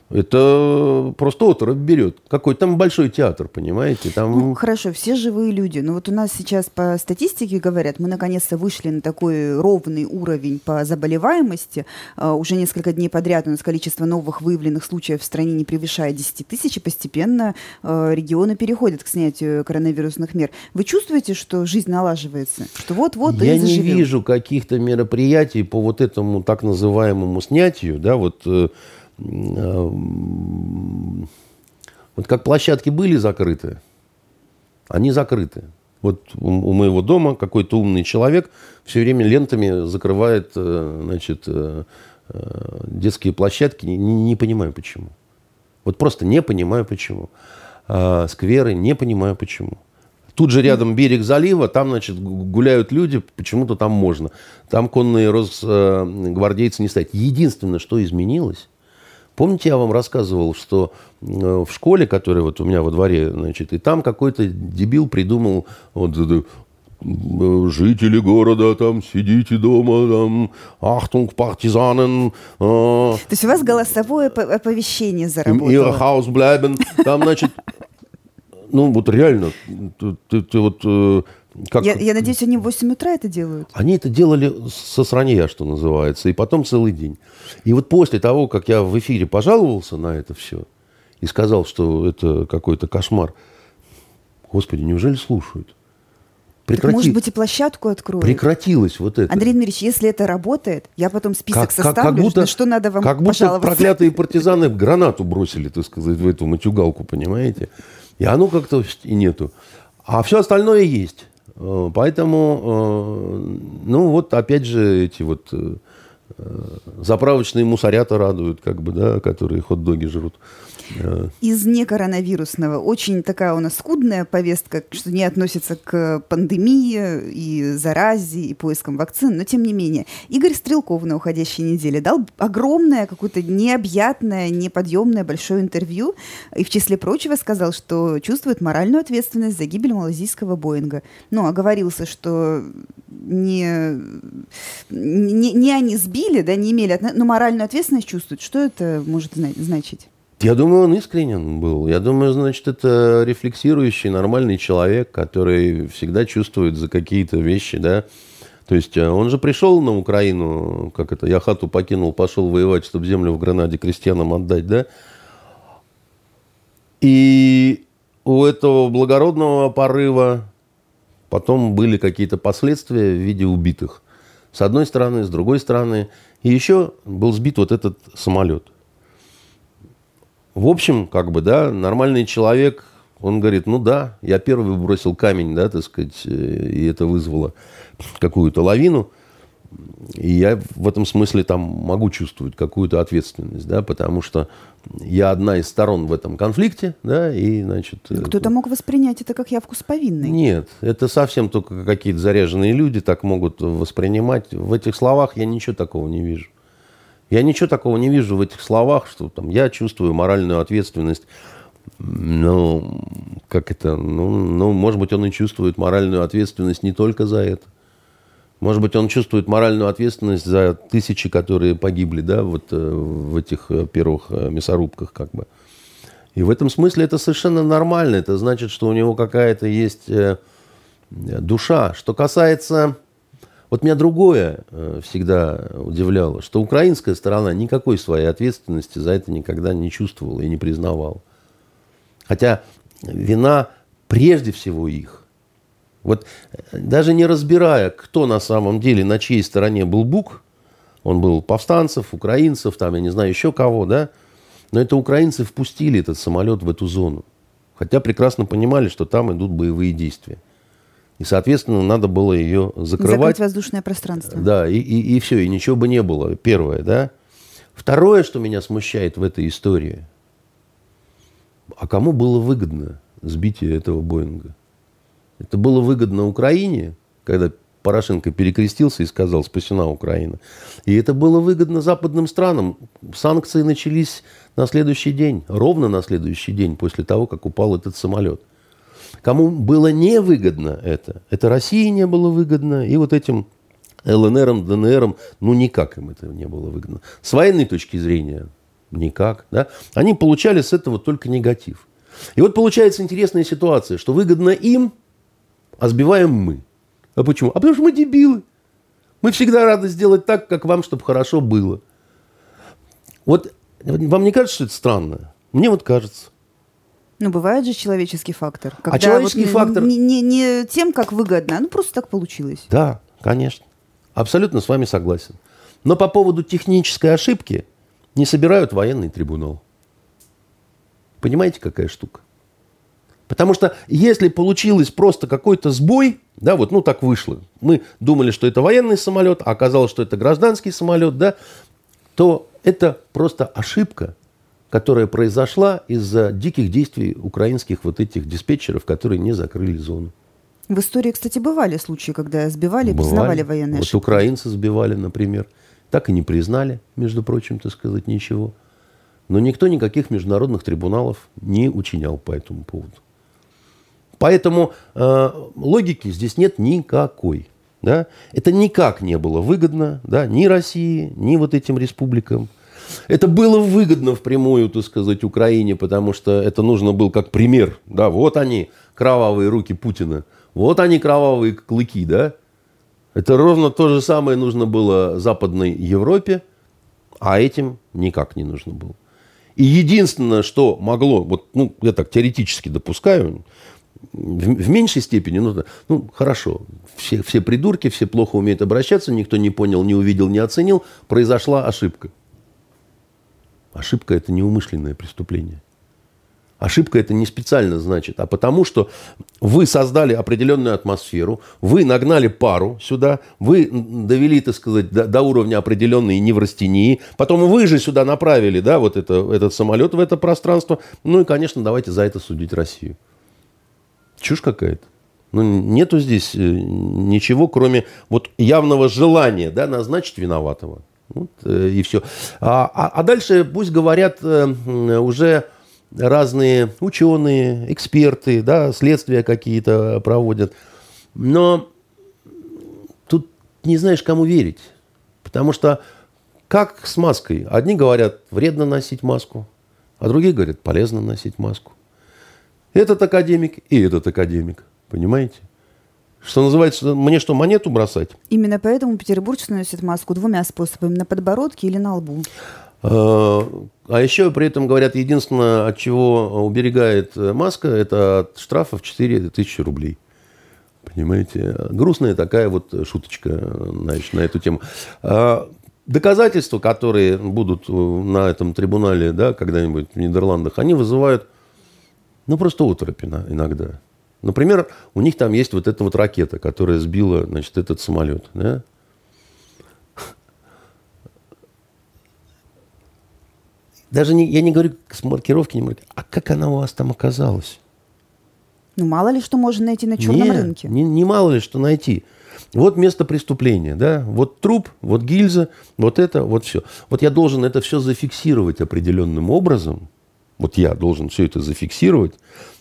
это просто оторопь берет. Какой там большой театр, понимаете? Там... Ну, хорошо, все живые люди. Но вот у нас сейчас по статистике говорят, мы наконец-то вышли на такой ровный уровень по заболеваемости. Uh, уже несколько дней подряд у нас количество новых выявленных случаев в стране не превышает 10 тысяч, и постепенно uh, регионы переходят к снятию коронавирусных мер. Вы чувствуете, что жизнь налаживается? Что вот-вот Я не вижу каких-то мероприятий по вот этому так называемому снятию, да, вот Э, вот как площадки были закрыты, они закрыты. Вот у, моего дома какой-то умный человек все время лентами закрывает э, значит, э, детские площадки. Не, не понимаю почему. Вот просто не понимаю почему. А скверы, не понимаю почему. Тут же рядом берег залива, там, значит, гуляют люди, почему-то там можно. Там конные росгвардейцы не стоят. Единственное, что изменилось, Помните, я вам рассказывал, что э, в школе, которая вот у меня во дворе, значит, и там какой-то дебил придумал вот, э, жители города, там, сидите дома, там, ахтунг, партизанен. Э, То есть у вас голосовое оповещение заработало? Ihr Haus bleiben. Там, значит, ну, вот реально, ты, ты, ты вот э, как... Я, я надеюсь, они в 8 утра это делают? Они это делали со сранья, что называется, и потом целый день. И вот после того, как я в эфире пожаловался на это все и сказал, что это какой-то кошмар, господи, неужели слушают? Прекрати... Так, может быть, и площадку откроют? Прекратилось вот это. Андрей Дмитриевич, если это работает, я потом список как, составлю, как, как будто, на что надо вам Как будто проклятые партизаны гранату бросили, так сказать, в эту матюгалку, понимаете? И оно как-то и нету. А все остальное есть. Э, поэтому, э, ну вот опять же эти вот э, Заправочные мусорята радуют, как бы, да, которые хот-доги жрут. Из некоронавирусного очень такая у нас скудная повестка, что не относится к пандемии и заразе, и поискам вакцин, но тем не менее. Игорь Стрелков на уходящей неделе дал огромное, какое-то необъятное, неподъемное большое интервью, и в числе прочего сказал, что чувствует моральную ответственность за гибель малазийского Боинга. Ну, оговорился, что не, не, не они сбили, да, не имели, но моральную ответственность чувствуют. Что это может значить? Я думаю, он искренен был. Я думаю, значит, это рефлексирующий, нормальный человек, который всегда чувствует за какие-то вещи, да. То есть э, он же пришел на Украину, как это, я хату покинул, пошел воевать, чтобы землю в Гранаде крестьянам отдать, да. И у этого благородного порыва потом были какие-то последствия в виде убитых. С одной стороны, с другой стороны. И еще был сбит вот этот самолет. В общем, как бы, да, нормальный человек, он говорит, ну да, я первый бросил камень, да, так сказать, э, и это вызвало какую-то лавину. И я в этом смысле там могу чувствовать какую-то ответственность, да, потому что я одна из сторон в этом конфликте, да, и, значит... Э, кто-то мог воспринять это как явку с повинной. Нет, это совсем только какие-то заряженные люди так могут воспринимать. В этих словах я ничего такого не вижу. Я ничего такого не вижу в этих словах, что там я чувствую моральную ответственность. Ну, как это, ну, ну, может быть, он и чувствует моральную ответственность не только за это. Может быть, он чувствует моральную ответственность за тысячи, которые погибли, да, вот э, в этих э, первых э, мясорубках, как бы. И в этом смысле это совершенно нормально. Это значит, что у него какая-то есть душа. Что касается вот меня другое всегда удивляло, что украинская сторона никакой своей ответственности за это никогда не чувствовала и не признавала. Хотя вина прежде всего их. Вот э, даже не разбирая, кто на самом деле, на чьей стороне был Бук, он был повстанцев, украинцев, там, я не знаю, еще кого, да, но это украинцы впустили этот самолет в эту зону. Хотя прекрасно понимали, что там идут боевые действия. И, соответственно, надо было ее закрывать. Закрыть воздушное пространство. Да, и, и, и все, и ничего бы не было. Первое, да. Второе, что меня смущает в этой истории, а кому было выгодно сбитие этого Боинга? Это было выгодно Украине, когда Порошенко перекрестился и сказал «спасена Украина». И это было выгодно западным странам. Санкции начались на следующий день, ровно на следующий день после того, как упал этот самолет – Кому было невыгодно это, это России не было выгодно, и вот этим ЛНР, ДНР, ну никак им это не было выгодно. С военной точки зрения никак. Да? Они получали с этого только негатив. И вот получается интересная ситуация, что выгодно им, а сбиваем мы. А почему? А потому что мы дебилы. Мы всегда рады сделать так, как вам, чтобы хорошо было. Вот вам не кажется, что это странно? Мне вот кажется. Ну, бывает же человеческий фактор. а человеческий вот фактор... Не, не, не тем, как выгодно, а ну просто так получилось. Да, конечно. Абсолютно с вами согласен. Но по поводу технической ошибки не собирают военный трибунал. Понимаете, какая штука? Потому что если получилось просто какой-то сбой, да, вот, ну так вышло. Мы думали, что это военный самолет, а оказалось, что это гражданский самолет, да, то это просто ошибка, которая произошла из-за диких действий украинских вот этих диспетчеров, которые не закрыли зону. В истории, кстати, бывали случаи, когда сбивали и признавали военные Вот ошибки. украинцы сбивали, например. Так и не признали, между прочим, так сказать, ничего. Но никто никаких международных трибуналов не учинял по этому поводу. Поэтому э, логики здесь нет никакой. Да? Это никак не было выгодно да, ни России, ни вот этим республикам. Это было выгодно впрямую, так сказать, Украине, потому что это нужно был как пример. Да, вот они, кровавые руки Путина. Вот они, кровавые клыки, да. Это ровно то же самое нужно было Западной Европе, а этим никак не нужно было. И единственное, что могло, вот, ну, я так теоретически допускаю, в, меньшей степени, ну, ну хорошо, все, все придурки, все плохо умеют обращаться, никто не понял, не увидел, не оценил, произошла ошибка. Ошибка – это неумышленное преступление. Ошибка это не специально значит, а потому что вы создали определенную атмосферу, вы нагнали пару сюда, вы довели, так сказать, до, до уровня определенной неврастении, потом вы же сюда направили, да, вот это, этот самолет в это пространство. Ну и, конечно, давайте за это судить Россию. Чушь какая-то. Ну, нету здесь э, ничего, кроме вот явного желания да, назначить виноватого. Вот, э, и все. А, а, а дальше пусть говорят э, уже разные ученые, эксперты, да, следствия какие-то проводят. Но тут не знаешь, кому верить. Потому что как с маской? Одни говорят, вредно носить маску, а другие говорят, полезно носить маску. Этот академик и этот академик. Понимаете? Что называется, мне что, монету бросать? Именно поэтому петербуржцы носят маску двумя способами, на подбородке или на лбу. А, а еще при этом говорят, единственное, от чего уберегает маска, это от штрафов 4 тысячи рублей. Понимаете? Грустная такая вот шуточка значит, на эту тему. А, доказательства, которые будут на этом трибунале да, когда-нибудь в Нидерландах, они вызывают ну, просто оторопь иногда. Например, у них там есть вот эта вот ракета, которая сбила, значит, этот самолет. Да? Даже не, я не говорю с маркировки, не маркировки, а как она у вас там оказалась? Ну, мало ли что можно найти на черном не, рынке. Не, не мало ли что найти. Вот место преступления, да, вот труп, вот гильза, вот это, вот все. Вот я должен это все зафиксировать определенным образом. Вот я должен все это зафиксировать,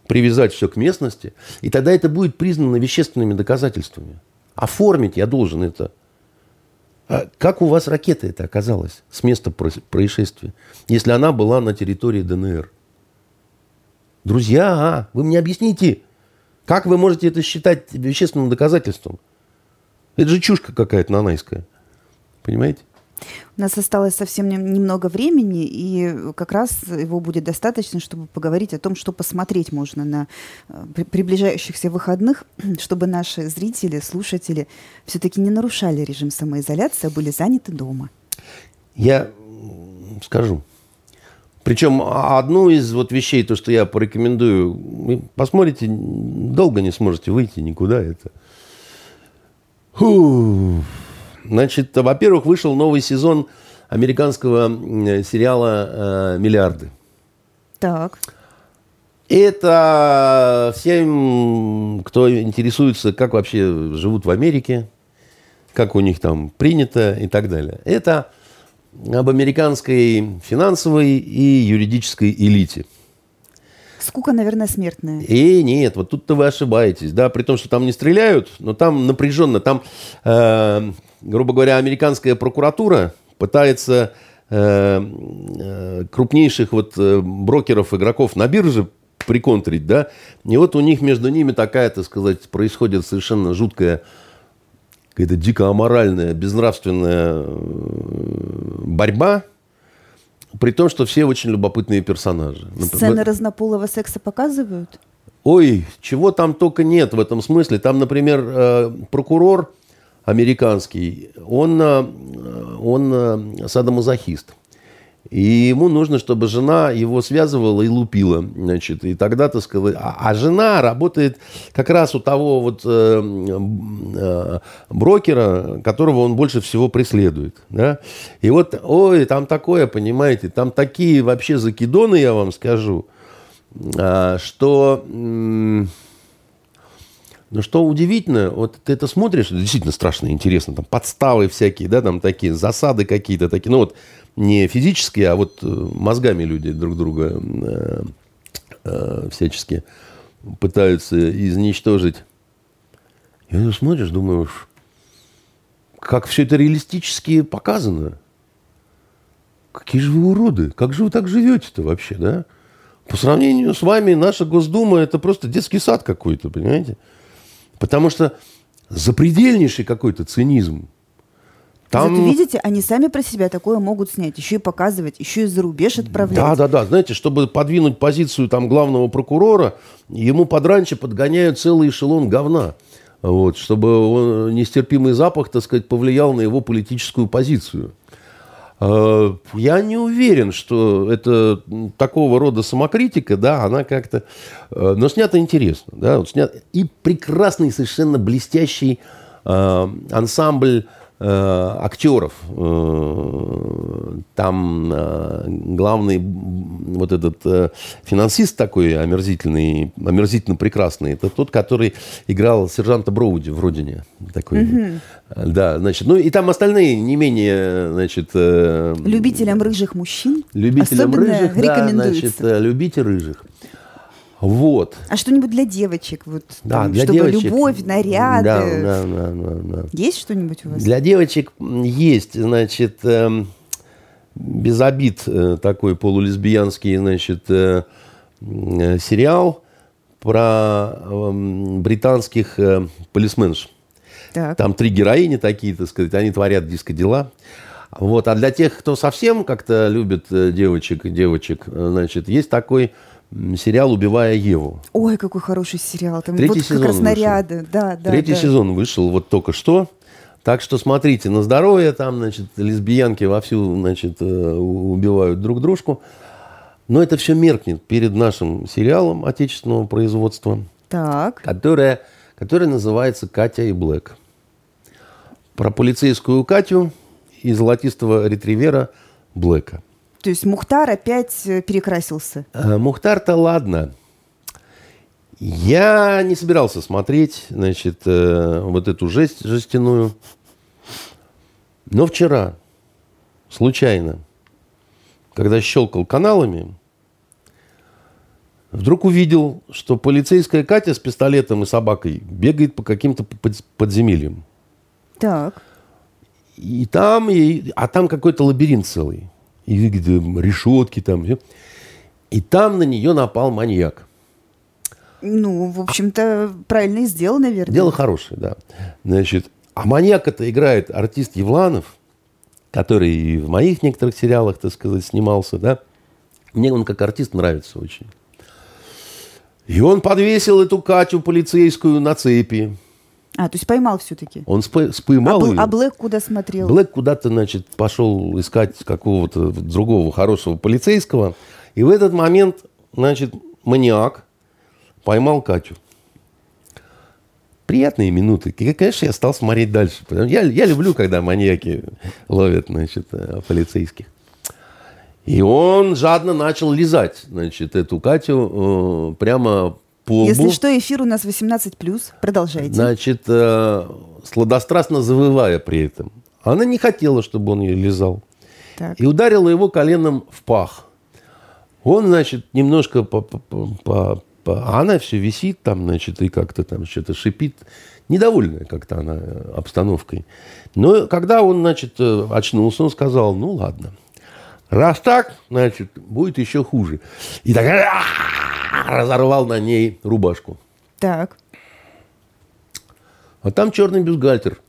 привязать все к местности, и тогда это будет признано вещественными доказательствами. Оформить я должен это. А как у вас ракета это оказалась с места происшествия, если она была на территории ДНР? Друзья, а, вы мне объясните, как вы можете это считать вещественным доказательством? Это же чушка какая-то нанайская. Понимаете? У нас осталось совсем немного времени, и как раз его будет достаточно, чтобы поговорить о том, что посмотреть можно на э, приближающихся выходных, чтобы наши зрители, слушатели все-таки не нарушали режим самоизоляции, а были заняты дома. Я скажу. Причем одну из вот вещей, то, что я порекомендую, вы посмотрите, долго не сможете выйти никуда. Это... Фу. Значит, во-первых, вышел новый сезон американского сериала э, «Миллиарды». Так. Это всем, кто интересуется, как вообще живут в Америке, как у них там принято и так далее. Это об американской финансовой и юридической элите. Скука, наверное, смертная. И нет, вот тут-то вы ошибаетесь, да, при том, что там не стреляют, но там напряженно, там э, грубо говоря, американская прокуратура пытается э, э, крупнейших вот э, брокеров, игроков на бирже приконтрить, да, и вот у них между ними такая, так сказать, происходит совершенно жуткая, какая-то дико аморальная, безнравственная борьба, при том, что все очень любопытные персонажи. Сцены разнополого секса показывают? Ой, чего там только нет в этом смысле. Там, например, прокурор американский, он, э, он э, садомазохист. И ему нужно, чтобы жена его связывала и лупила. Значит, и тогда, так сказать, а, а жена работает как раз у того вот э, э, брокера, которого он больше всего преследует. Да? И вот, ой, там такое, понимаете, там такие вообще закидоны, я вам скажу, э, что... Э, но что удивительно, вот ты это смотришь, действительно страшно интересно, там подставы всякие, да, там такие засады какие-то такие, ну вот не физические, а вот э, мозгами люди друг друга э, э, всячески пытаются изничтожить. Ты смотришь, думаешь, как все это реалистически показано. Какие же вы уроды, как же вы так живете-то вообще, да? По сравнению с вами наша Госдума это просто детский сад какой-то, понимаете? Потому что запредельнейший какой-то цинизм. Там... Зато, видите, они сами про себя такое могут снять, еще и показывать, еще и за рубеж отправлять. Да, да, да. Знаете, чтобы подвинуть позицию там главного прокурора, ему подраньше подгоняют целый эшелон говна. Вот, чтобы он, нестерпимый запах, так сказать, повлиял на его политическую позицию. Э, я не уверен, что это такого рода самокритика, да, она как-то... Э, но снято интересно, да, вот снят... И прекрасный, совершенно блестящий э, ансамбль актеров. Э, там э, главный вот этот э, финансист такой омерзительный, омерзительно прекрасный, это тот, который играл сержанта Броуди в «Родине». Такой. Угу. Да, значит, ну и там остальные не менее, значит... Э, Любителям рыжих мужчин Любителям рыжих, да, значит, э, любите рыжих. Вот. А что-нибудь для девочек? Вот, да, там, для чтобы девочек. любовь, наряды. Да, да, да, да, да. Есть что-нибудь у вас? Для девочек есть, значит, э, без обид э, такой полулесбиянский, значит, э, э, сериал про э, британских э, полисменш. Так. Там три героини такие, так сказать, они творят диско-дела. Вот. А для тех, кто совсем как-то любит э, девочек, девочек, э, значит, есть такой сериал «Убивая Еву». Ой, какой хороший сериал. Там Третий вот сезон как раз наряды. Вышел. Да, да, Третий да. сезон вышел вот только что. Так что смотрите на здоровье, там, значит, лесбиянки вовсю, значит, э, убивают друг дружку. Но это все меркнет перед нашим сериалом отечественного производства. Так. Которое, которое называется «Катя и Блэк». Про полицейскую Катю и золотистого ретривера Блэка. То есть Мухтар опять э, перекрасился? Э, Мухтар-то ладно. Я не собирался смотреть, значит, э, вот эту жесть жестяную. Но вчера, случайно, когда щелкал каналами, вдруг увидел, что полицейская Катя с пистолетом и собакой бегает по каким-то подземельям. Так. И там, и, а там какой-то лабиринт целый и решетки там. И там на нее напал маньяк. Ну, в общем-то, правильно и сделал, наверное. Дело хорошее, да. Значит, а маньяк это играет артист Евланов, который и в моих некоторых сериалах, так сказать, снимался, да. Мне он как артист нравится очень. И он подвесил эту Катю полицейскую на цепи. А, то есть поймал все-таки? Он спы- споймал а, ее. А Блэк куда смотрел? Блэк куда-то, значит, пошел искать какого-то другого хорошего полицейского. И в этот момент, значит, маньяк поймал Катю. Приятные минуты. И, конечно, я стал смотреть дальше. Я, я люблю, когда маньяки ловят, значит, э, полицейских. И он жадно начал лизать, значит, эту Катю э, прямо по Если что, эфир у нас 18+. Продолжайте. Значит, э, сладострастно завывая при этом. Она не хотела, чтобы он ее лизал. Так. И ударила его коленом в пах. Он, значит, немножко по, по, по, по... А она все висит там, значит, и как-то там что-то шипит. Недовольная как-то она обстановкой. Но когда он, значит, э, очнулся, он сказал, ну ладно. Раз так, значит, будет еще хуже. И такая разорвал на ней рубашку. Так. А там черный бюстгальтер,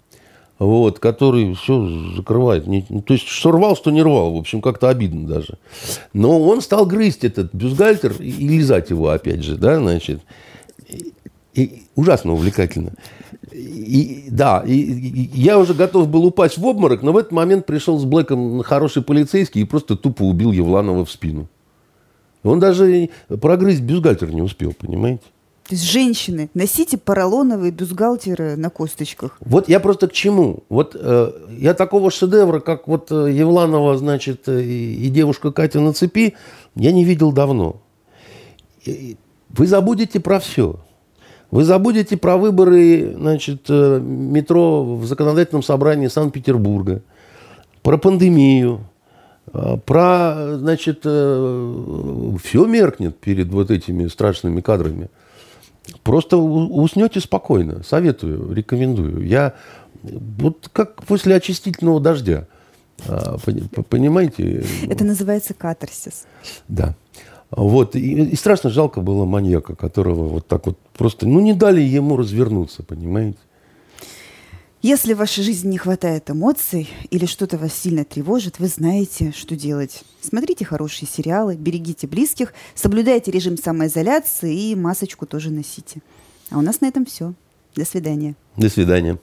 вот, который все закрывает. Не, ну, то есть, что рвал, что не рвал. В общем, как-то обидно даже. Но он стал грызть этот бюстгальтер и, и лизать его, опять же, да, значит. И, и ужасно увлекательно. И, да, и, и я уже готов был упасть в обморок, но в этот момент пришел с Блэком хороший полицейский и просто тупо убил Евланова в спину. Он даже прогрызть бюстгальтер не успел, понимаете? То есть женщины, носите поролоновые бюстгальтеры на косточках. Вот я просто к чему? Вот э, я такого шедевра, как вот э, Евланова, значит, э, и, и девушка Катя на цепи, я не видел давно. Вы забудете про все. Вы забудете про выборы значит, э, метро в законодательном собрании Санкт-Петербурга, про пандемию, а, про, значит, э, все меркнет перед вот этими страшными кадрами. Просто уснете спокойно. Советую, рекомендую. Я вот как после очистительного дождя. А, понимаете? Это называется катарсис. Да. Вот. И, и страшно жалко было маньяка, которого вот так вот просто, ну, не дали ему развернуться, понимаете? Если в вашей жизни не хватает эмоций или что-то вас сильно тревожит, вы знаете, что делать. Смотрите хорошие сериалы, берегите близких, соблюдайте режим самоизоляции и масочку тоже носите. А у нас на этом все. До свидания. До свидания.